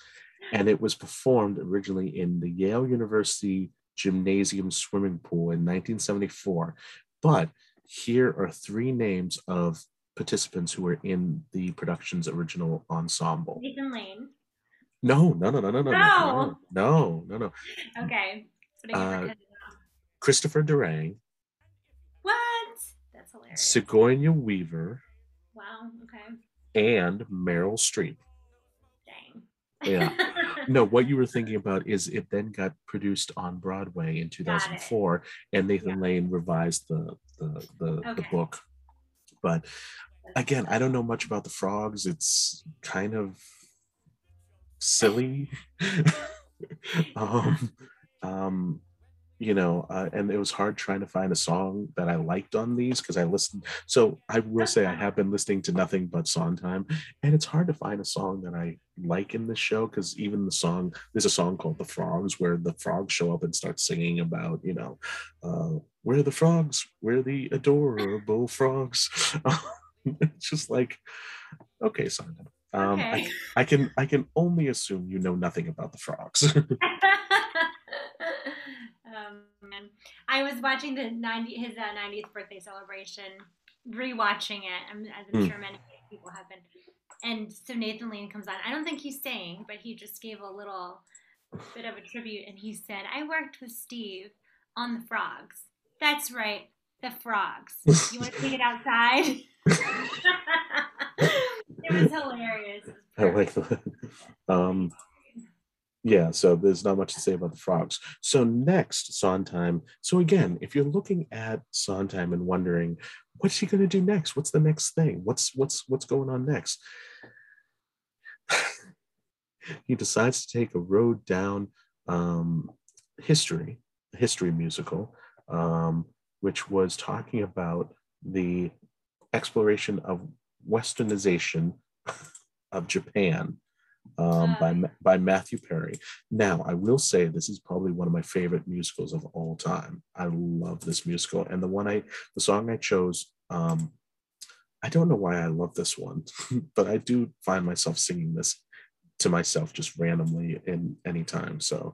and it was performed originally in the Yale University Gymnasium swimming pool in 1974. But here are three names of participants who were in the production's original ensemble. Nathan Lane. No, no, no, no, no, no, no, No. no, no. Okay. That's what I Uh, Christopher Durang, What? That's hilarious. Sigourney Weaver, wow. Okay. and Meryl Streep. Dang. Yeah. No, what you were thinking about is it then got produced on Broadway in 2004, and Nathan Lane revised the the the, the book. But again, I don't know much about the frogs. It's kind of silly. um, um, you know, uh, and it was hard trying to find a song that I liked on these because I listened. So I will say I have been listening to nothing but Sondheim, and it's hard to find a song that I like in this show because even the song there's a song called "The Frogs" where the frogs show up and start singing about you know, uh, we're the frogs, we're the adorable frogs. it's just like, okay, Sondheim. Um, I, Okay. I can I can only assume you know nothing about the frogs. um, man. I was watching the 90 his uh, 90th birthday celebration, rewatching it. I'm, as I'm Hmm. sure many people have been. And so Nathan Lane comes on. I don't think he's saying, but he just gave a little bit of a tribute, and he said, "I worked with Steve on the frogs. That's right, the frogs. You want to take it outside?" it was hilarious. It was I like that. Um, yeah, so there's not much to say about the frogs. So next, Sondheim. So again, if you're looking at Sondheim and wondering, what's he going to do next? What's the next thing? What's what's what's going on next? he decides to take a road down um, history, history musical, um, which was talking about the exploration of westernization of Japan um, by by Matthew Perry. Now, I will say this is probably one of my favorite musicals of all time. I love this musical, and the one I, the song I chose, um, I don't know why I love this one, but I do find myself singing this to myself just randomly in any time. So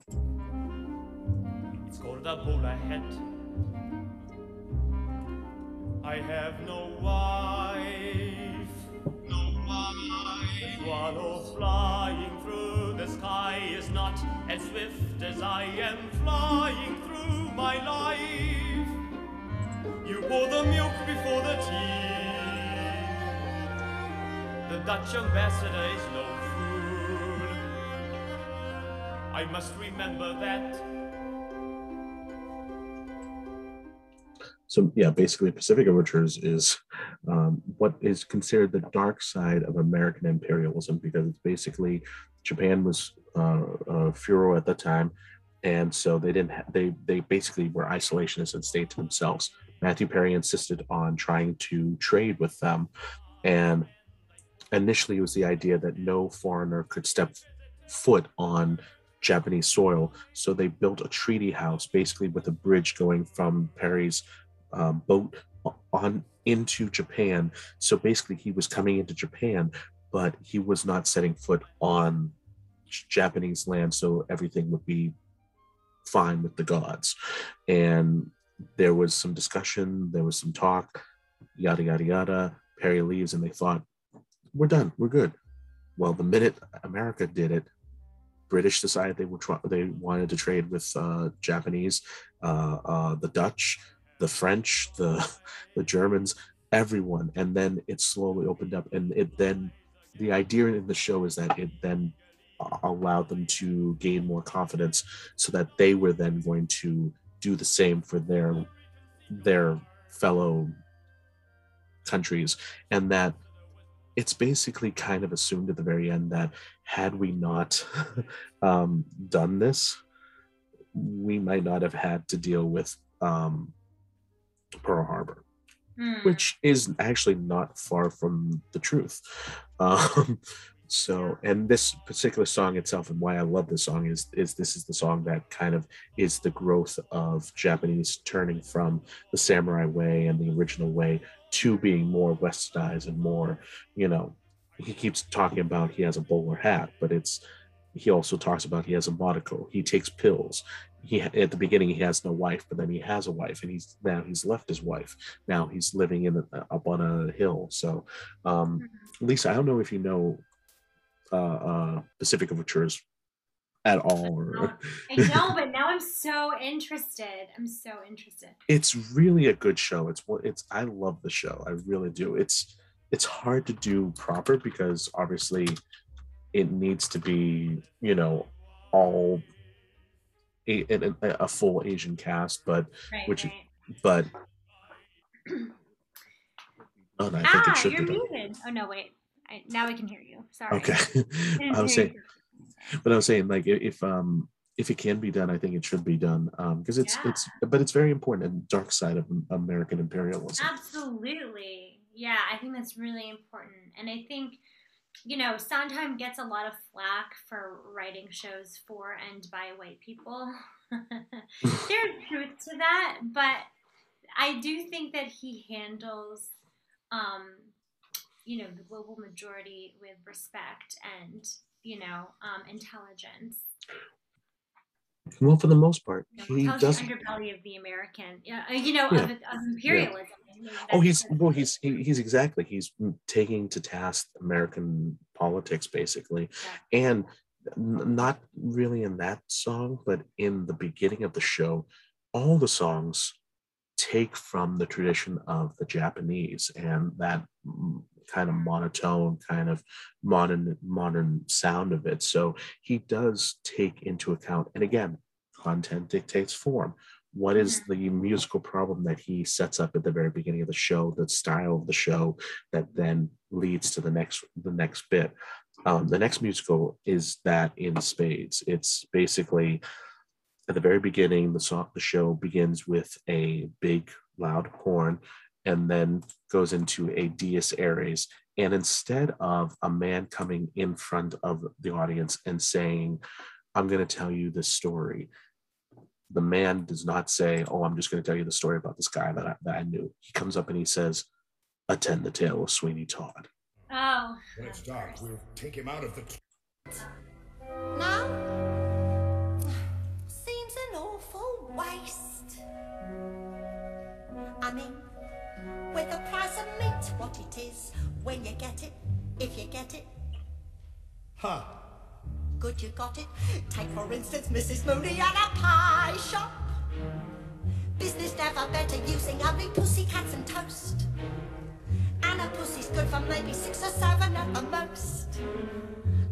It's called a bowler hat. I have no wife, Swallow flying through the sky is not as swift as I am flying through my life. You pour the milk before the tea. The Dutch ambassador is no fool. I must remember that. So yeah, basically Pacific Overtures is um, what is considered the dark side of American imperialism because it's basically Japan was uh, uh, furor at the time, and so they didn't. Ha- they they basically were isolationists and stayed to themselves. Matthew Perry insisted on trying to trade with them, and initially it was the idea that no foreigner could step foot on Japanese soil. So they built a treaty house, basically with a bridge going from Perry's um, boat on into Japan. So basically, he was coming into Japan, but he was not setting foot on Japanese land, so everything would be fine with the gods. And there was some discussion, there was some talk, yada yada yada. Perry leaves, and they thought, "We're done, we're good." Well, the minute America did it, British decided they were they wanted to trade with uh, Japanese, uh, uh, the Dutch, the French, the the Germans, everyone, and then it slowly opened up, and it then the idea in the show is that it then allowed them to gain more confidence, so that they were then going to do the same for their their fellow countries, and that it's basically kind of assumed at the very end that had we not um, done this, we might not have had to deal with um, Pearl Harbor, Hmm. which is actually not far from the truth. Um, so, and this particular song itself, and why I love this song is is this is the song that kind of is the growth of Japanese turning from the samurai way and the original way to being more westernized and more, you know, he keeps talking about he has a bowler hat, but it's he also talks about he has a monocle. He takes pills. He at the beginning he has no wife, but then he has a wife, and he's now he's left his wife. Now he's living in a, up on a hill. So, um, Lisa, I don't know if you know uh, uh, Pacific Overtures at all, or I know, but now I'm so interested. I'm so interested. it's really a good show. It's what it's. I love the show. I really do. It's it's hard to do proper because obviously it needs to be you know all a, a, a full Asian cast, but Right, Which- right. but oh, no, I think ah, it should you're be done. muted. Oh no, wait. I, now I can hear you. Sorry. Okay, I was saying, you. but I was saying like if um if it can be done, I think it should be done um because it's Yeah. it's but it's very important and dark side of American imperialism. Absolutely. Yeah, I think that's really important. And I think, you know, Sondheim gets a lot of flack for writing shows for and by white people. There's truth to that, but I do think that he handles, um, you know, the global majority with respect and, you know, um, intelligence. Well, for the most part, You know, he doesn't. the underbelly of the American, yeah, uh, you know, Yeah. of, of imperialism. You know, Oh, he's well. He's he, he's exactly. He's taking to task American politics basically, and n- not really in that song, but in the beginning of the show, all the songs take from the tradition of the Japanese and that kind of monotone, kind of modern modern sound of it. So he does take into account, and again, content dictates form. What is the musical problem that he sets up at the very beginning of the show the style of the show that then leads to the next the next bit? Um, the next musical is that in spades. It's basically at the very beginning the song the show begins with a big loud horn and then goes into a dies irae and instead of a man coming in front of the audience and saying i'm going to tell you this story the man does not say, "Oh, I'm just going to tell you the story about this guy that I, that I knew." He comes up and he says, "Attend the tale of Sweeney Todd." Oh. When it's dark, we'll take him out of the. Now? What it is, when you get it, if you get it, Huh. good you got it. Take for instance Mrs. Mooney and a pie shop. Business never better using only pussycats and toast. And a pussy's good for maybe six or seven at the most.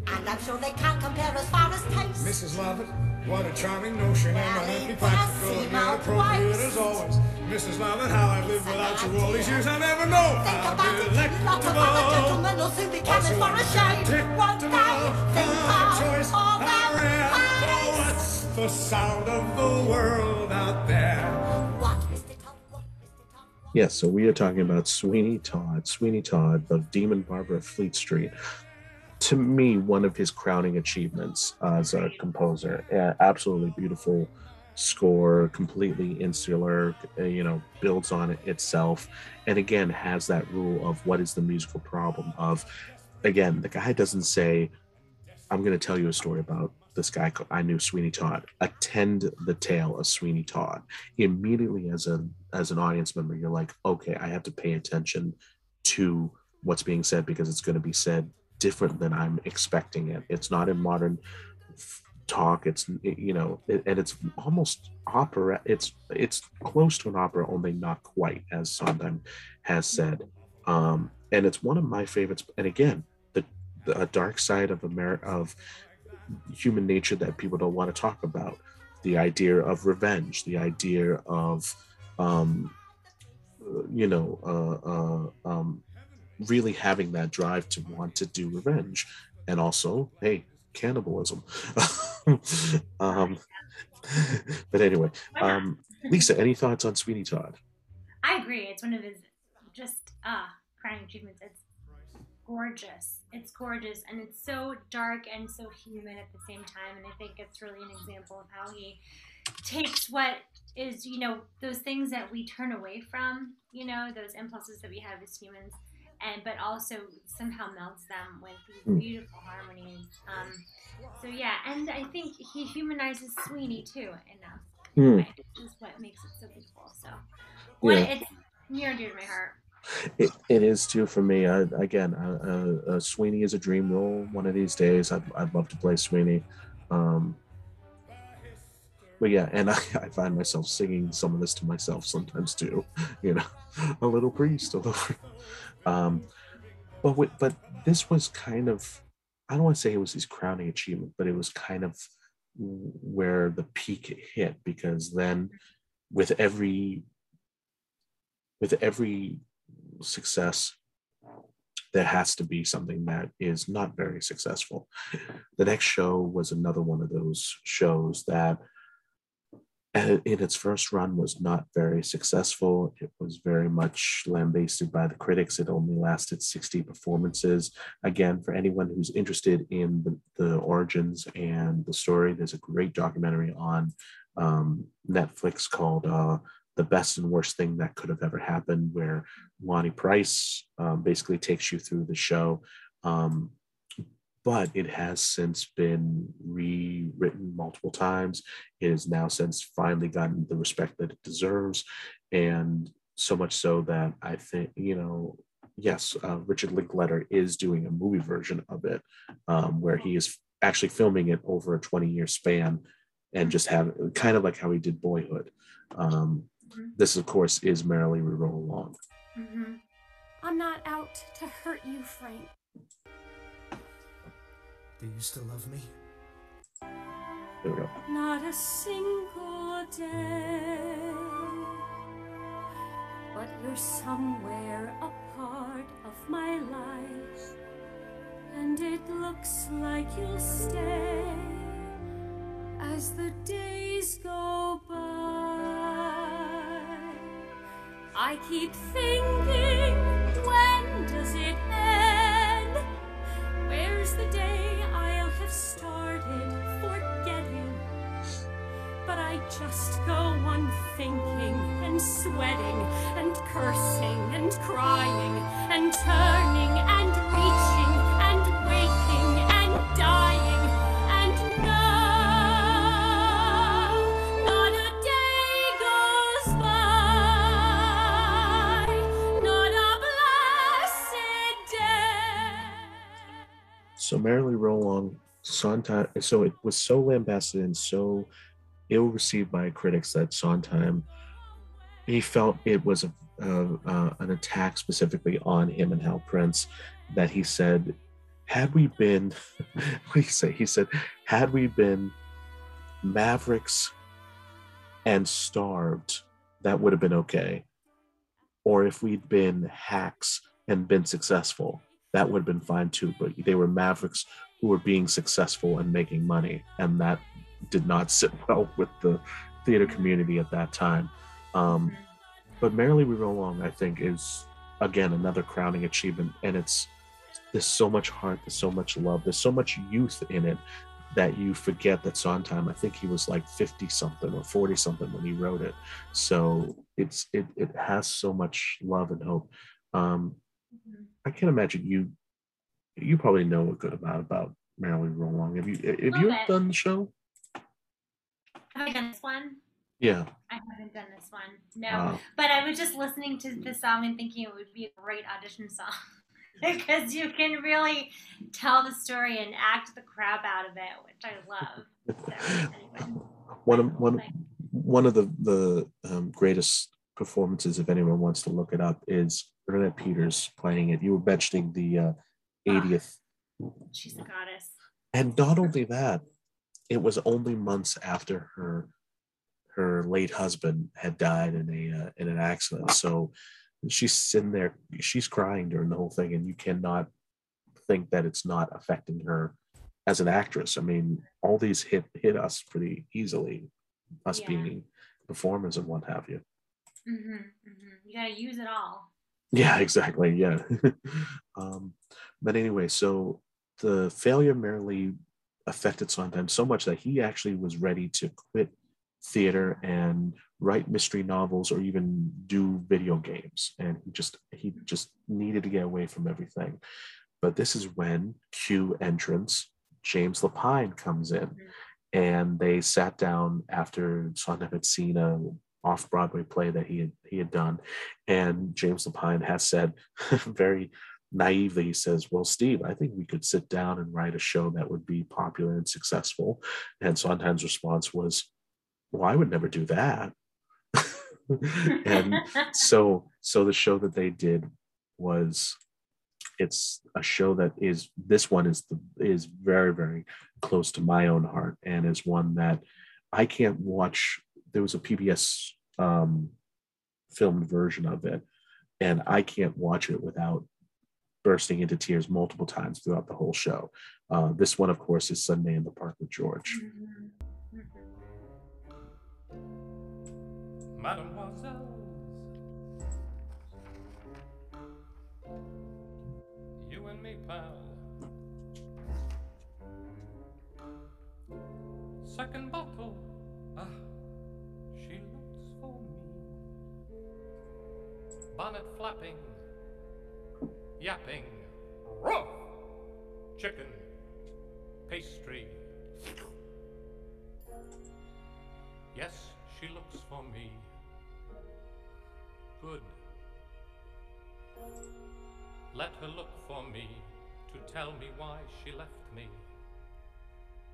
And I'm sure they can't compare as far as taste. Mrs. Lovett, what a charming notion, and Well, my it happy practical and a appropriate as always. Mrs. Lovett, how I've lived without you all these years, I never know Think about it, lots of other delectable. gentlemen will soon be coming for a shave. Won't they think a of choice all I their read. Oh, ways? the sound of the world out there. What, Mr. Todd? What, Mr. Todd? What? Yes, so we are talking about Sweeney Todd, Sweeney Todd, the Demon Barber of Fleet Street. To me, one of his crowning achievements as a composer. Uh, absolutely beautiful score, completely insular, uh, you know, builds on it itself, and again has that rule of what is the musical problem of, again, the guy doesn't say, "I'm going to tell you a story about." This guy I knew Sweeney Todd. Attend the tale of Sweeney Todd. Immediately, as a as an audience member, you're like, okay, I have to pay attention to what's being said because it's going to be said different than I'm expecting it. It's not in modern talk. It's you know, and it's almost opera. It's it's close to an opera, only not quite, as Sondheim has said. Um, and it's one of my favorites. And again, the, the dark side of America of human nature that people don't want to talk about. The idea of revenge, the idea of um, you know, uh, uh, um, really having that drive to want to do revenge, and also, hey, cannibalism. um, but anyway, um, Lisa, any thoughts on Sweeney Todd? I agree. It's one of his just uh crowning achievements. It's gorgeous. It's gorgeous and it's so dark and so human at the same time. And I think it's really an example of how he takes what is, you know, those things that we turn away from, you know, those impulses that we have as humans, and but also somehow melts them with these Mm. beautiful harmonies. Um, so yeah, and I think he humanizes Sweeney too enough. Hmm. Which is what makes it so beautiful. So, what Yeah. it's near and dear to my heart. It, it is too for me. I, again, uh, uh, Sweeney is a dream role. One of these days, I'd, I'd love to play Sweeney. Um, but yeah, and I, I find myself singing some of this to myself sometimes too. You know, a little priest, a little. Um, but with, but this was kind of, I don't want to say it was his crowning achievement, but it was kind of where the peak hit because then, with every with every success there has to be something that is not very successful. The next show was another one of those shows that in its first run was not very successful. It was very much lambasted by the critics. It only lasted 60 performances. Again, for anyone who's interested in the, the origins and the story, there's a great documentary on um, Netflix called uh, the best and worst thing that could have ever happened, where Lonny Price um, basically takes you through the show. Um, but it has since been rewritten multiple times. It has now since finally gotten the respect that it deserves. And so much so that I think, you know, yes, uh, Richard Linklater is doing a movie version of it um, where he is actually filming it over a 20 year span and just have kind of like how he did Boyhood. Um, this, of course, is Merrily We Roll Along. Mm-hmm. I'm not out to hurt you, Frank. Do you still love me? There we go. Not a single day. But you're somewhere a part of my life. And it looks like you'll stay as the days go by. I keep thinking, when does it end? Where's the day Have started forgetting? But I just go on thinking and sweating and cursing and crying and turning and reaching and waking and dying. And no, not a day goes by, not a blessed day. So Merrily Roll Sondheim. So it was so lambasted and so ill received by critics that Sondheim he felt it was a, uh, uh, an attack specifically on him and Hal Prince. That he said, had we been, what he say? He said, had we been Mavericks and starved, that would have been okay. Or if we'd been hacks and been successful, that would have been fine too. But they were Mavericks who were being successful and making money, and that did not sit well with the theater community at that time. Um, but Merrily We Roll Along, I think, is again another crowning achievement, and it's there's so much heart, there's so much love, there's so much youth in it. that you forget that Sondheim, I think he was like 50 something or 40 something when he wrote it. So it's it it has so much love and hope. Um. I can't imagine you you probably know a good amount about Marilyn Rolong. Have you have you bit. done the show? Have I done this one? Yeah. I haven't done this one. No. Wow. But I was just listening to the song and thinking it would be a great audition song. because you can really tell the story and act the crap out of it, which I love. So, anyway. one of one of- one of the the um, greatest performances, if anyone wants to look it up, is Bernadette Peters playing it. You were mentioning the uh, 80th, She's a goddess. and not only that, it was only months after her her late husband had died in a uh, in an accident. So she's sitting there, she's crying during the whole thing, and you cannot think that it's not affecting her as an actress. I mean, all these hit hit us pretty easily, us Yeah. being performers and what have you. hmm hmm You got to use it all. Yeah, exactly. Yeah. um, but anyway, so the failure merely affected Sondheim so much that he actually was ready to quit theater and write mystery novels or even do video games. And he just he just needed to get away from everything. But this is when Q entrance James Lapine comes in, and they sat down after Sondheim had seen a off Broadway play that he had he had done, and James Lapine has said very naively, he says, Well, Steve, I think we could sit down and write a show that would be popular and successful. And Sondheim's response was, Well, I would never do that. and so so the show that they did was it's a show that is this one is the is very very close to my own heart and is one that i can't watch there was a pbs um filmed version of it and i can't watch it without bursting into tears multiple times throughout the whole show uh, this one of course is sunday in the park with george Mhm. Mhm. Mademoiselle, you and me, pal. Second bottle, Bonnet flapping, yapping, ruff, chicken, pastry. Yes, she looks for me. Good. Let her look for me to tell me why she left me,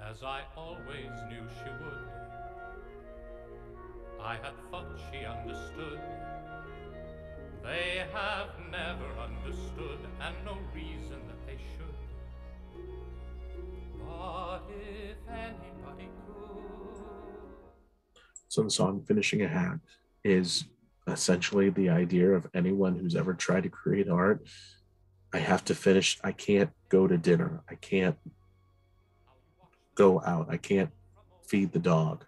as I always knew she would. I had thought she understood. They have never understood, and no reason that they should. But if anybody could. So the song Finishing a Hat is essentially the idea of anyone who's ever tried to create art. I have to finish, I can't go to dinner. I can't go out. I can't feed the dog.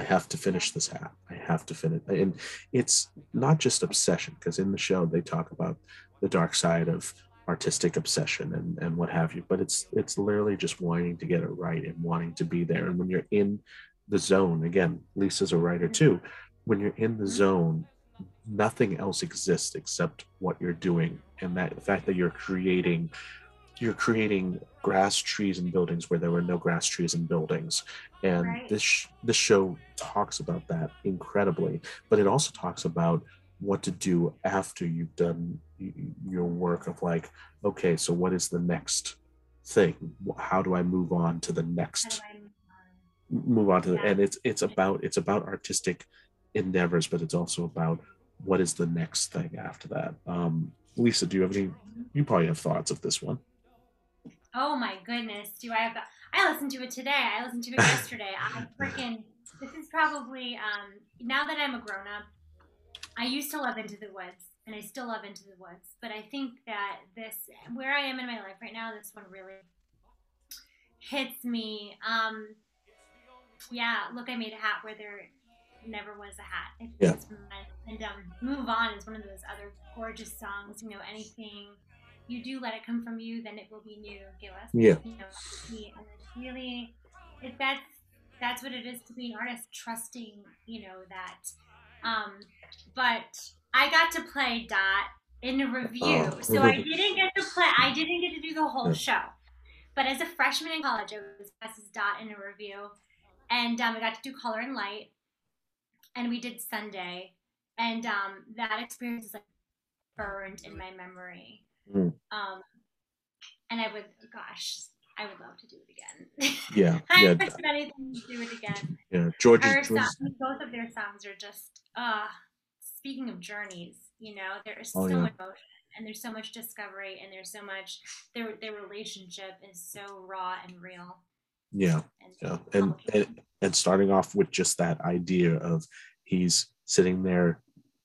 I have to finish this hat. I have to finish. And it's not just obsession, because in the show they talk about the dark side of artistic obsession and, and what have you, but it's it's literally just wanting to get it right and wanting to be there. And when you're in the zone, again, Lisa's a writer mm-hmm. too. When you're in the zone, nothing else exists except what you're doing. And that the fact that you're creating you're creating grass trees and buildings where there were no grass trees and buildings and Right. this sh- this show talks about that incredibly but it also talks about what to do after you've done your work of like okay so what is the next thing how do i move on to the next move on? move on to the, Yeah. and it's it's about it's about artistic endeavors but it's also about what is the next thing after that um lisa do you have any you probably have thoughts of this one Oh my goodness, do I have? I listened to it today. I listened to it yesterday. I freaking. This is probably um. Now that I'm a grown up, I used to love Into the Woods, and I still love Into the Woods. But I think that this, where I am in my life right now, this one really hits me. Um. Yeah, look, I made a hat where there never was a hat. Yeah. And um, Move On is one of those other gorgeous songs. You know, anything you do let it come from you, then it will be new. Give us, Yeah. you know, and it's really, it, that's that's what it is to be an artist, trusting, you know, that. Um, but I got to play Dot in a review, Oh. so I didn't get to play. I didn't get to do the whole Yeah. show. But as a freshman in college, I was cast as Dot in a review, and um, I got to do Color and Light, and we did Sunday, and um, that experience is like burned in my memory. Mm. Um, and I would, gosh, I would love to do it again. Yeah, I yeah, would do anything to do it again. yeah. George Her is George, both of their songs are just, uh, speaking of journeys, you know, there is Oh, so yeah. much emotion and there's so much discovery and there's so much, their, their relationship is so raw and real. yeah, And, yeah, and, and and starting off with just that idea of he's sitting there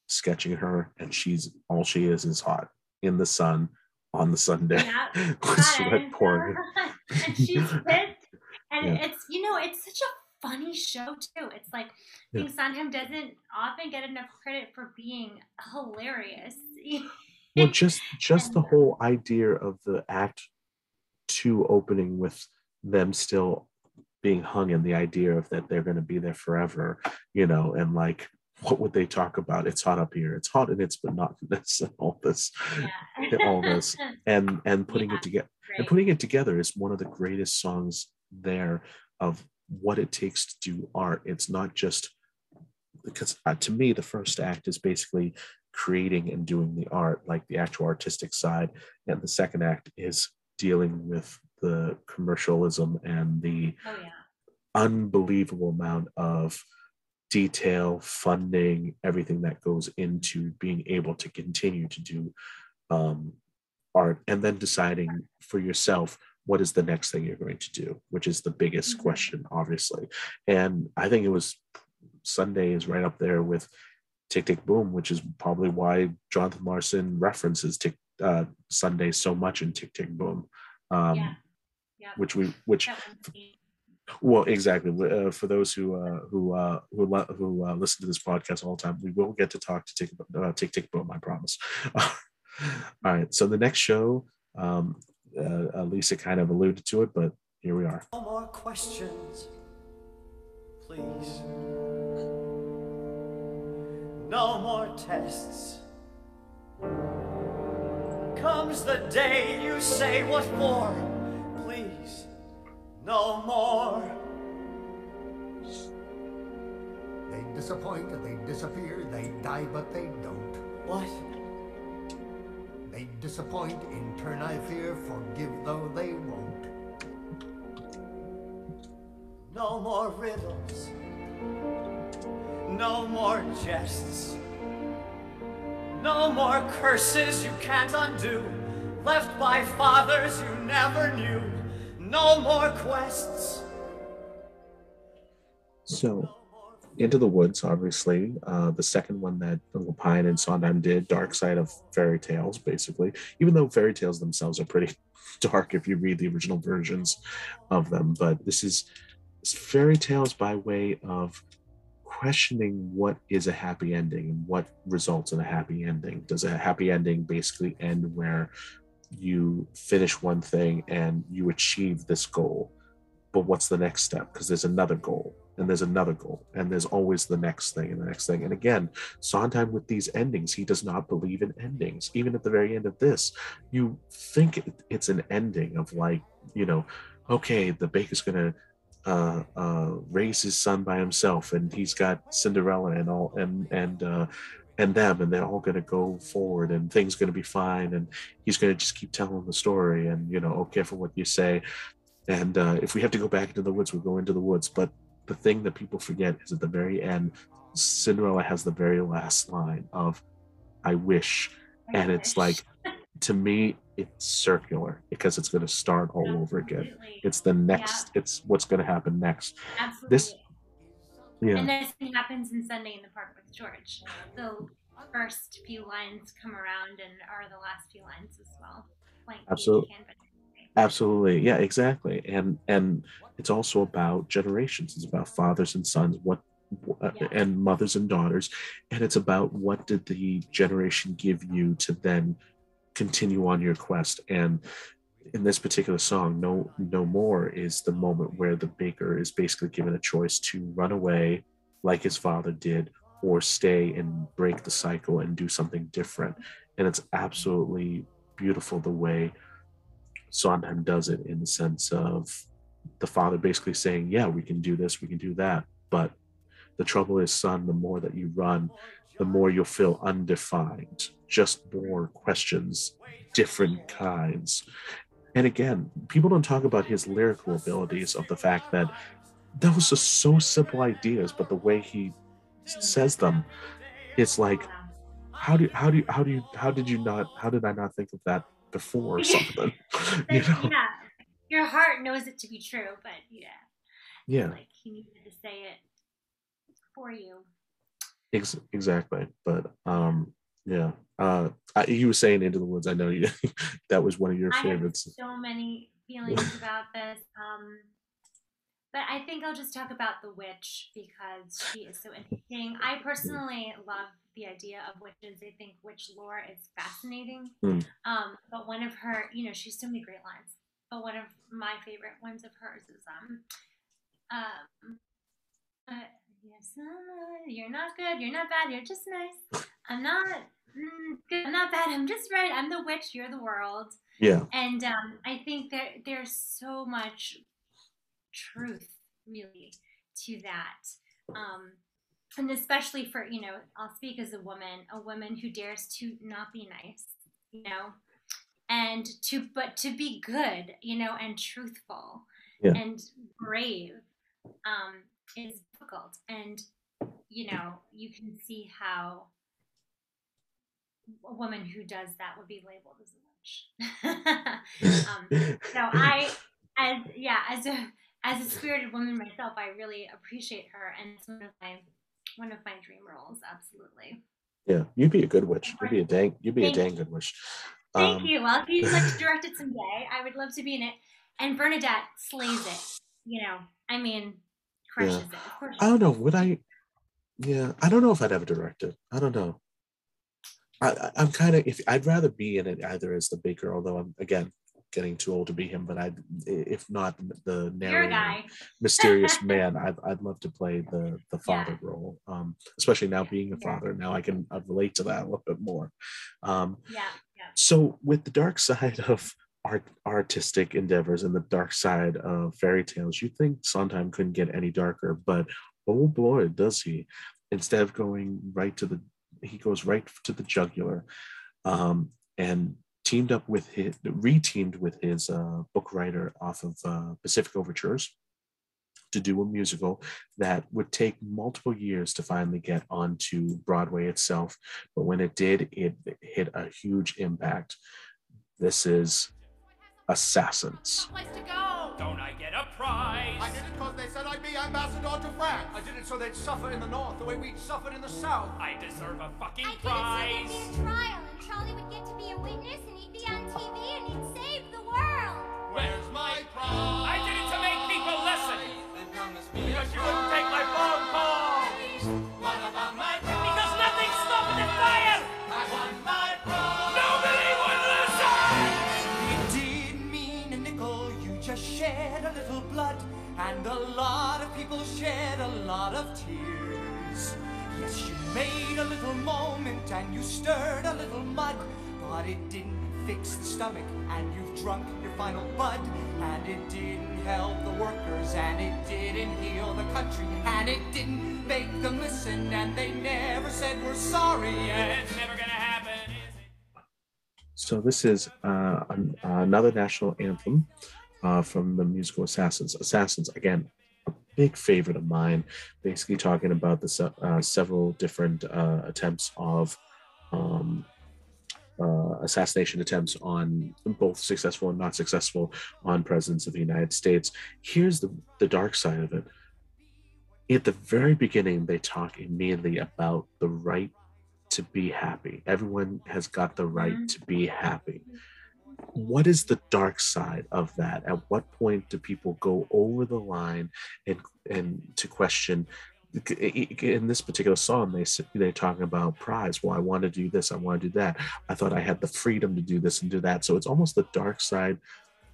sketching her, and she's all she is is hot in the sun on the Sunday Yeah, with sweat and, pouring. and she's pissed. And Yeah. it's, you know, it's such a funny show too. It's like, I think Sondheim doesn't often get enough credit for being hilarious. well just just the whole idea of the act two opening with them still being hung and the idea of that they're going to be there forever you know and like what would they talk about? It's hot up here. It's hot and it's monotonous and all this Yeah. all this. And and putting Yeah, it together and putting it together is one of the greatest songs there of what it takes to do art. It's not just because uh, to me the first act is basically creating and doing the art like the actual artistic side. And the second act is dealing with the commercialism and the Oh, yeah. unbelievable amount of detail funding everything that goes into being able to continue to do um, art and then deciding for yourself what is the next thing you're going to do which is the biggest Mhm. question obviously and i think it was sunday is right up there with tick tick boom which is probably why jonathan larson references tick uh, sunday so much in tick tick boom um, Yeah. Yeah. which we which That one's neat. Well, exactly. Uh, for those who uh, who uh, who who uh, listen to this podcast all the time, we will get to talk to Tick uh, Tick Tick Boom. I promise. all right. So the next show, um, uh, uh, Lisa kind of alluded to it, but here we are. No more questions, please. No more tests. Comes the day you say what for. No more. They disappoint and they disappear, they die but they don't. What? They disappoint, in turn I fear, forgive though they won't. No more riddles. No more jests. No more curses you can't undo. Left by fathers you never knew. No more quests. So, Into the Woods, obviously, uh, the second one that Lapine and Sondheim did, Dark Side of Fairy Tales, basically. Even though fairy tales themselves are pretty dark if you read the original versions of them, but this is fairy tales by way of questioning what is a happy ending and what results in a happy ending. Does a happy ending basically end where you finish one thing and you achieve this goal? but what's the next step? Because there's another goal and there's another goal and there's always the next thing and the next thing. And again, Sondheim with these endings, he does not believe in endings. Even at the very end of this, you think it's an ending of like, you know, okay, the baker's gonna uh, uh, raise his son by himself and he's got Cinderella and all and and uh, and them and they're all gonna go forward and things gonna be fine and he's gonna just keep telling the story and you know, oh careful what you say and uh, if we have to go back into the woods, we'll go into the woods. But the thing that people forget is at the very end, Cinderella has the very last line of, I wish. And it's like, to me, it's circular because it's going to start all over again. It's the next, it's what's going to happen next. Absolutely. This, yeah. And this thing happens in Sunday in the Park with George. The first few lines come around and are the last few lines as well. Blank page Absolute- absolutely yeah exactly and and it's also about generations it's about fathers and sons what uh, Yeah. and mothers and daughters and it's about what did the generation give you to then continue on your quest and in this particular song, "No No More" is the moment where the baker is basically given a choice to run away, like his father did, or stay and break the cycle and do something different. And it's absolutely beautiful the way Sondheim does it in the sense of the father basically saying, Yeah, we can do this, we can do that. But the trouble is, son, the more that you run, the more you'll feel undefined, just more questions, different kinds. And again, people don't talk about his lyrical abilities of the fact that those are so simple ideas, but the way he says them, it's like, how do how do you how do you how did you not how did I not think of that before or something? you know? Yeah, your heart knows it to be true, but yeah, Yeah. like he needed to say it for you. Ex- exactly. But um yeah. Uh I, you were saying Into the Woods. I know you that was one of your I have favorites. so many feelings about this. Um, but I think I'll just talk about the witch because she is so interesting. I personally love the idea of witches. I think witch lore is fascinating. Hmm. Um, but one of her, you know, she's so many great lines. But one of my favorite ones of hers is um, um, uh, yes, uh, you're not good, you're not bad, you're just nice. I'm not mm, I'm not bad, I'm just right. I'm the witch, you're the world. Yeah. And um, I think that there's so much truth, really, to that. Um, and especially for, you know, I'll speak as a woman, a woman who dares to not be nice, you know, and to, but to be good, you know, and truthful Yeah. and brave um, is difficult. And, you know, you can see how a woman who does that would be labeled as a witch. um, so I, as yeah, as a as a spirited woman myself, I really appreciate her, and it's one of my one of my dream roles. Absolutely. Yeah. You'd be a good witch. You'd be a dang you'd be a Thank dang good witch. Thank Um, you. Well, if you'd like to direct it someday, I would love to be in it. And Bernadette slays it. You know, I mean, crushes Yeah. it. Of course. I don't know. Would I? Yeah, I don't know if I'd ever direct it. I don't know. I, I'm kind of if I'd rather be in it either as the baker, although I'm again getting too old to be him. But I, if not the narrator, mysterious man, I'd I'd love to play the the father role. Um, especially now being a father, now I can I relate to that a little bit more. Um, Yeah. Yeah. so with the dark side of art artistic endeavors and the dark side of fairy tales, you think Sondheim couldn't get any darker, but oh boy, does he. Instead of going right to the he goes right to the jugular. Um, and teamed up with his re-teamed with his uh, book writer off of uh, Pacific Overtures to do a musical that would take multiple years to finally get onto Broadway itself. But when it did, it hit a huge impact. This is Assassins. Place to go! Don't I get a prize? I did it because they said I'd be ambassador to France. I did it so they'd suffer in the north the way we'd suffered in the south. I deserve a fucking prize. I did it so there'd be a trial, and Charlie would get to be a witness, and he'd be on TV, and he'd save the world. Where's my prize? I did it to make people listen. Because you wouldn't take my a little moment and you stirred a little mud. But it didn't fix the stomach, and you've drunk your final bud. And it didn't help the workers, and it didn't heal the country, and it didn't make them listen, and they never said we're sorry. Yeah, it's never gonna happen. So this is uh, an, another national anthem uh, from the musical Assassins. Assassins, again, big favorite of mine. Basically talking about the uh, several different uh, attempts of um, uh, assassination attempts on both successful and not successful on presidents of the United States. Here's the, the dark side of it. At the very beginning, they talk immediately about the right to be happy. Everyone has got the right to be happy. What is the dark side of that? At what point do people go over the line and and to question? In this particular song, they they're talking about prize. Well, I want to do this. I want to do that. I thought I had the freedom to do this and do that. So it's almost the dark side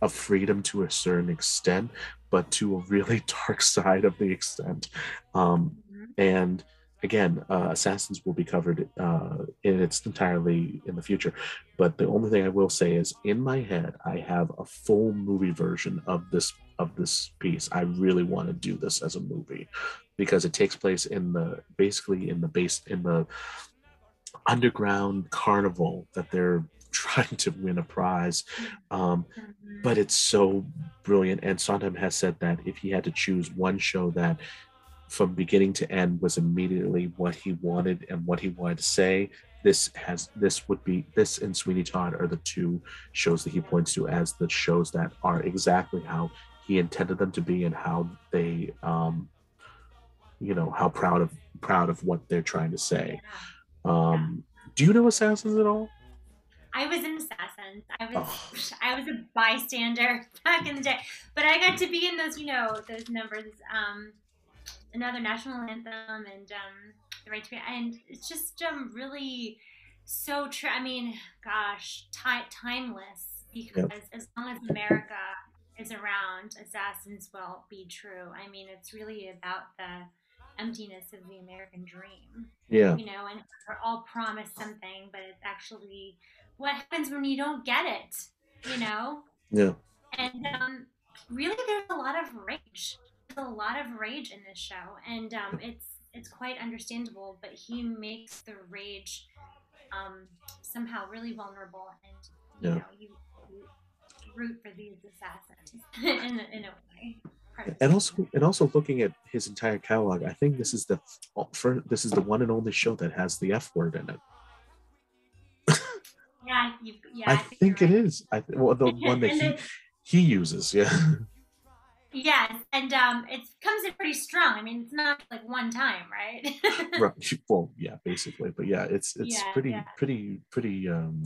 of freedom to a certain extent, but to a really dark side of the extent. Um, and again, uh, Assassins will be covered uh, in its entirely in the future. But the only thing I will say is, in my head, I have a full movie version of this of this piece. I really want to do this as a movie because it takes place in the basically in the base in the underground carnival that they're trying to win a prize. Um, but it's so brilliant. And Sondheim has said that if he had to choose one show that from beginning to end was immediately what he wanted and what he wanted to say, this has this would be this and Sweeney Todd are the two shows that he points to as the shows that are exactly how he intended them to be and how they um you know how proud of proud of what they're trying to say. Um do you know Assassins at all? I was in Assassins. I was I was a bystander back in the day, but I got to be in those, you know, those numbers. Um, another national anthem and um, the right to be, and it's just um really so true. I mean, gosh, ti- timeless because Yep. as long as America is around, Assassins will be true. I mean, it's really about the emptiness of the American dream. Yeah. You know, and we're all promised something, but it's actually what happens when you don't get it, you know? Yeah. And um, really, there's a lot of rage. A lot of rage in this show, and um, it's it's quite understandable. But he makes the rage um, somehow really vulnerable, and you Yeah. know, you, you root for these assassins in a, in a way. and also and also looking at his entire catalog i think this is the for this is the one and only show that has the f word in it Yeah, you, yeah. i think it is i th- well the one that he he uses yeah Yes, and um, it comes in pretty strong. I mean, it's not like one time, right? right well yeah basically but yeah it's it's Yeah, pretty yeah. pretty pretty um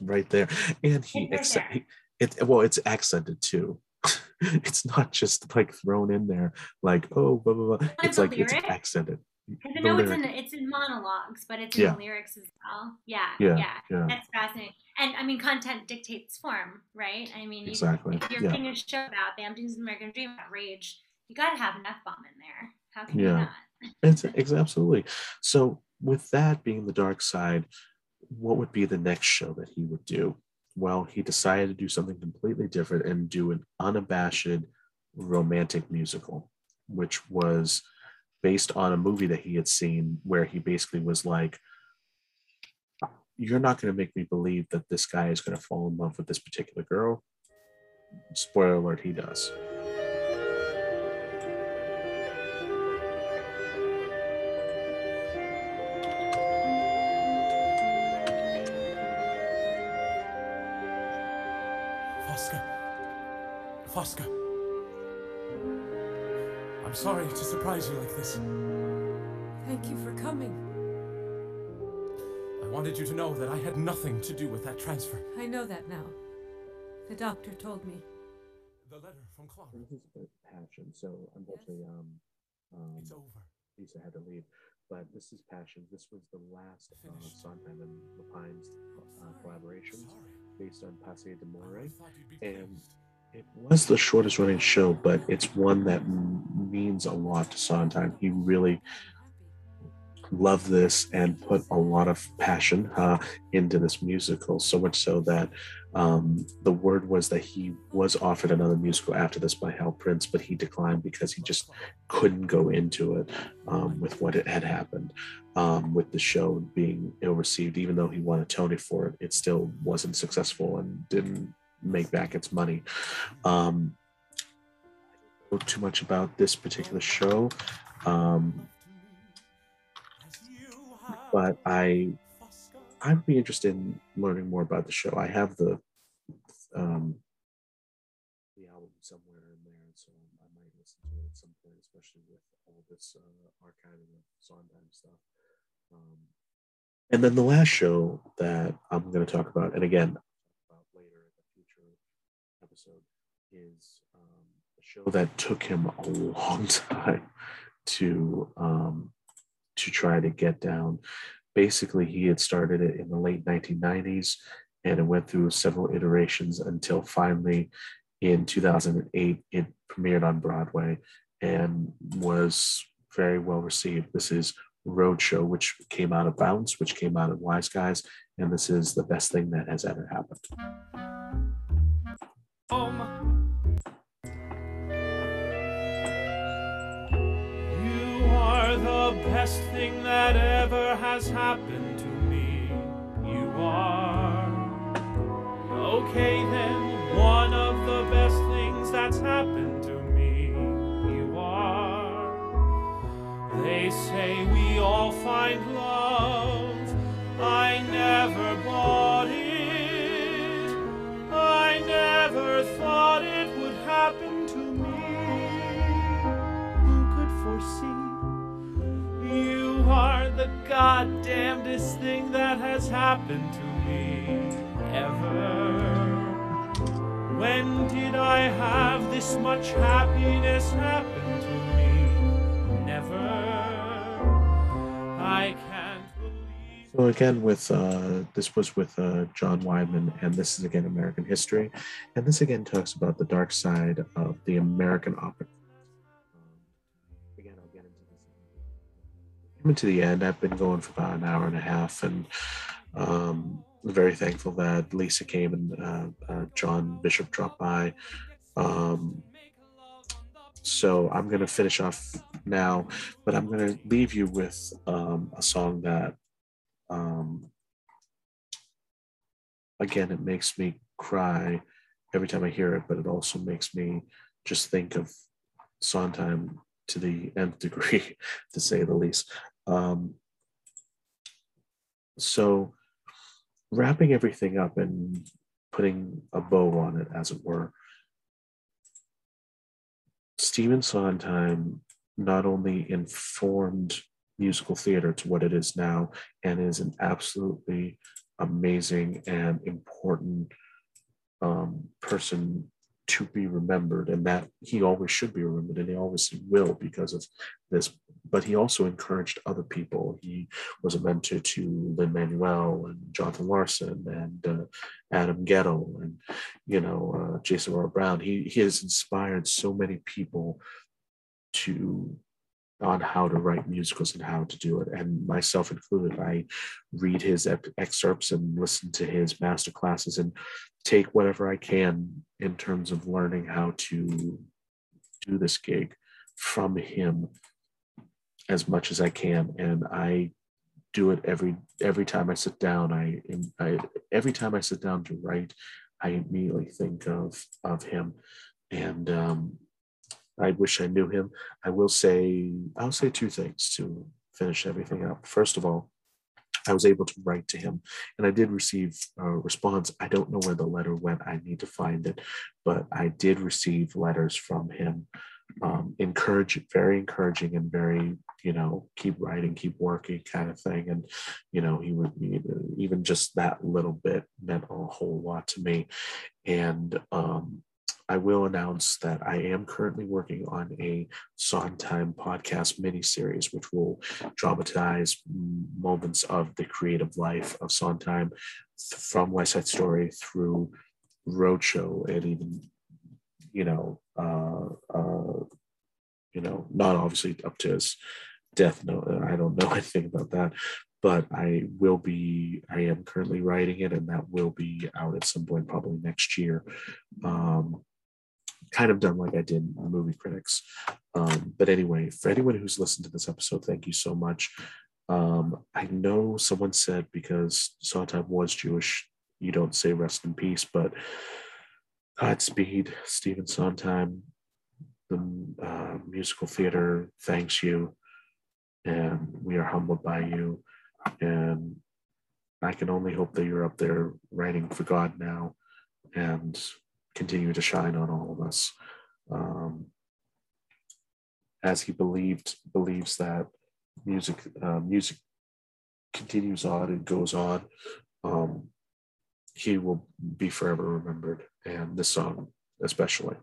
right there and he, It's right he it well it's accented too it's not just like thrown in there like oh blah blah blah it's like it's accented Because I know it's in it's in monologues, but it's in Yeah. lyrics as well. Yeah, yeah, yeah. That's fascinating. And I mean, content dictates form, right? I mean, you, Exactly, If you're yeah. a show about the emptiness of the American dream, about rage, you got to have an f bomb in there. How can you yeah not? it's, it's absolutely so with that being the dark side what would be the next show that he would do well he decided to do something completely different and do an unabashed romantic musical which was based on a movie that he had seen where he basically was like you're not going to make me believe that this guy is going to fall in love with this particular girl spoiler alert he does Fosca. Fosca. I'm sorry to surprise you like this. Thank you for coming. I wanted you to know that I had nothing to do with that transfer. I know that now. The doctor told me. The letter from Clara. This is a passion. So unfortunately, um, um, It's over. Lisa had to leave. But this is passion. This was the last uh, Sondheim and Lapine's uh, collaboration based on Passione d'Amore, and it was the shortest running show, but it's one that m- means a lot to Sondheim. He really loved this and put a lot of passion uh, into this musical, so much so that um, the word was that he was offered another musical after this by Hal Prince, but he declined because he just couldn't go into it um, with what had happened um, with the show being ill received. Even though he won a Tony for it, it still wasn't successful and didn't make back its money. Um, too much about this particular show. Um, but I I'd be interested in learning more about the show. I have the um, the album somewhere in there, so I might listen to it at some point, especially with all this uh, archiving of Sondheim stuff. Um, and then the last show that I'm going to talk about, and again, about later in the future episode, is um, a show that took him a long time to um, to try to get down. Basically, he had started it in the late 1990s, and it went through several iterations until finally in 2008, it premiered on Broadway and was very well received. This is Roadshow, which came out of Bounce, which came out of Wise Guys, and this is the best thing that has ever happened. You the best thing that ever has happened to me. You are. Okay, then, one of the best things that's happened to me. You are. They say we all find love. I never bought the goddamnedest thing that has happened to me ever. When did I have this much happiness happen to me? Never. I can't believe. So again, with uh, this was with uh, John Weidman, and this is again American history, and this again talks about the dark side of the American opera. Coming to the end, I've been going for about an hour and a half, and um, I'm very thankful that Lisa came and uh, uh, John Bishop dropped by. Um, so I'm going to finish off now, but I'm going to leave you with um, a song that, um, again, it makes me cry every time I hear it, but it also makes me just think of Sondheim to the nth degree, to say the least. Um, so, wrapping everything up and putting a bow on it, as it were, Stephen Sondheim not only informed musical theater to what it is now and is an absolutely amazing and important um, person to be remembered and that he always should be remembered and he always will because of this. But he also encouraged other people. He was a mentor to lin manuel and jonathan larson and uh, adam guettel and you know uh, jason Earl brown. He, he has inspired so many people to on how to write musicals and how to do it. And myself included i read his excerpts and listen to his master classes and take whatever i can in terms of learning how to do this gig from him as much as i can and i do it every every time i sit down i, I every time i sit down to write i immediately think of of him and um I wish I knew him. I will say, I'll say two things to finish everything up. First of all, I was able to write to him and I did receive a response. I don't know where the letter went. I need to find it, but I did receive letters from him. Um, encourage, very encouraging and very, you know, keep writing, keep working kind of thing. And, you know, he would even just that little bit meant a whole lot to me. And, um, I will announce that I am currently working on a Sondheim podcast miniseries, which will dramatize moments of the creative life of Sondheim from West Side Story through Roadshow and even, you know, uh, uh, you know, not obviously up to his death. No, I don't know anything about that, but I will be, I am currently writing it, and that will be out at some point, probably next year. Um, kind of done like I did movie critics. Um, but anyway, for anyone who's listened to this episode, thank you so much. Um, I know someone said because Sondheim was Jewish, you don't say rest in peace, but Godspeed, Stephen Sondheim, the uh, musical theater thanks you, and we are humbled by you. And I can only hope that you're up there writing for God now and continue to shine on all of us. Um, as he believed, believes that music, uh, music continues on and goes on. Um, he will be forever remembered, and this song especially.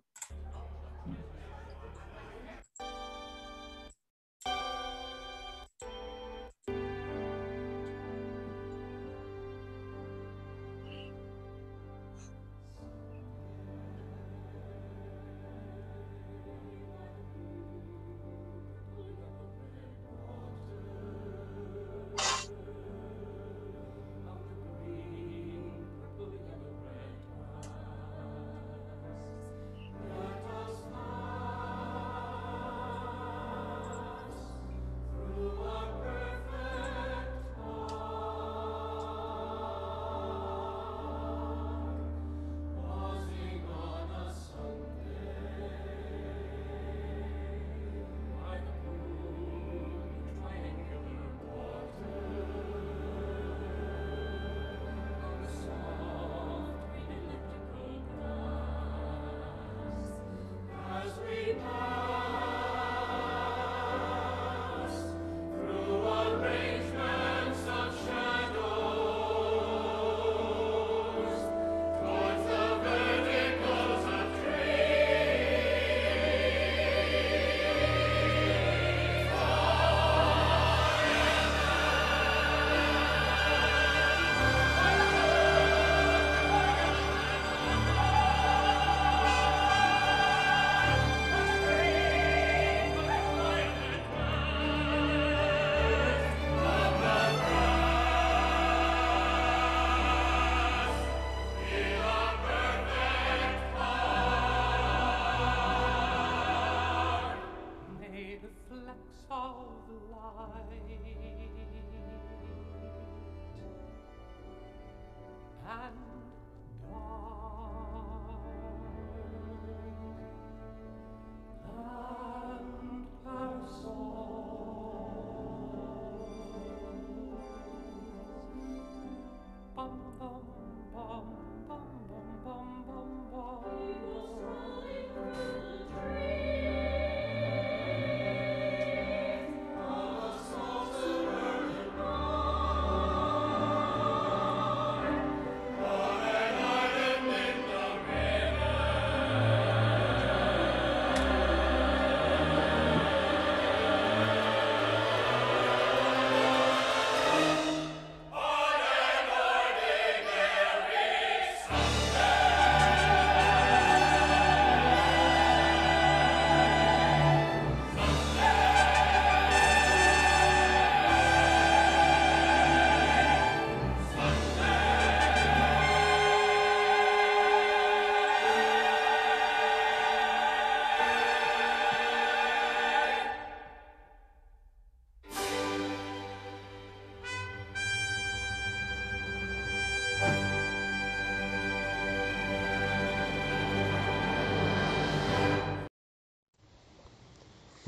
Bum, bum, bum, bum,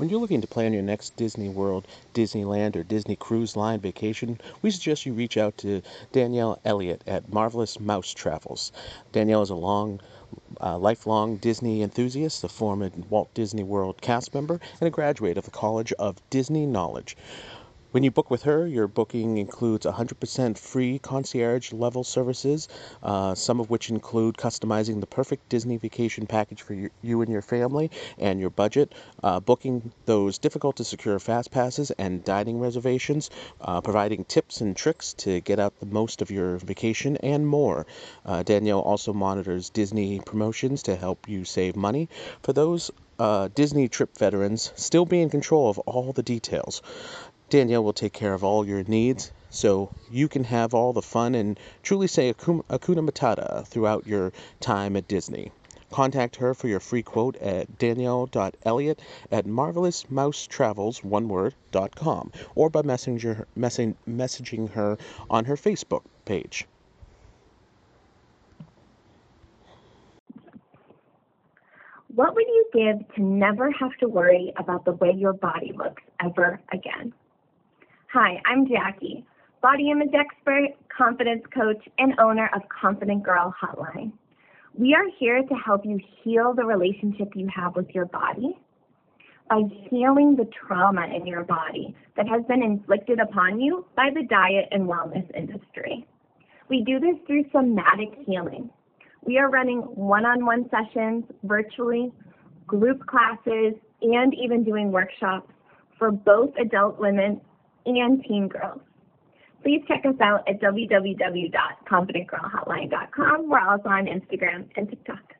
When you're looking to plan your next Disney World, Disneyland, or Disney Cruise Line vacation, we suggest you reach out to Danielle Elliott at Marvelous Mouse Travels. Danielle is a long, uh, lifelong Disney enthusiast, a former Walt Disney World cast member, and a graduate of the College of Disney Knowledge. When you book with her, your booking includes 100% free concierge level services, uh, some of which include customizing the perfect Disney vacation package for you, you and your family and your budget, uh, booking those difficult to secure fast passes and dining reservations, uh, providing tips and tricks to get out the most of your vacation, and more. Uh, Danielle also monitors Disney promotions to help you save money. For those uh, Disney trip veterans, still be in control of all the details. Danielle will take care of all your needs so you can have all the fun and truly say Hakuna Matata throughout your time at Disney. Contact her for your free quote at danielle.elliott at marvelousmousetravels, or by messenger, messaging her on her Facebook page. What would you give to never have to worry about the way your body looks ever again? Hi, I'm Jackie, body image expert, confidence coach, and owner of Confident Girl Hotline. We are here to help you heal the relationship you have with your body by healing the trauma in your body that has been inflicted upon you by the diet and wellness industry. We do this through somatic healing. We are running one-on-one sessions virtually, group classes, and even doing workshops for both adult women and teen girls. Please check us out at www.confidentgirlhotline.com. We're also on Instagram and TikTok.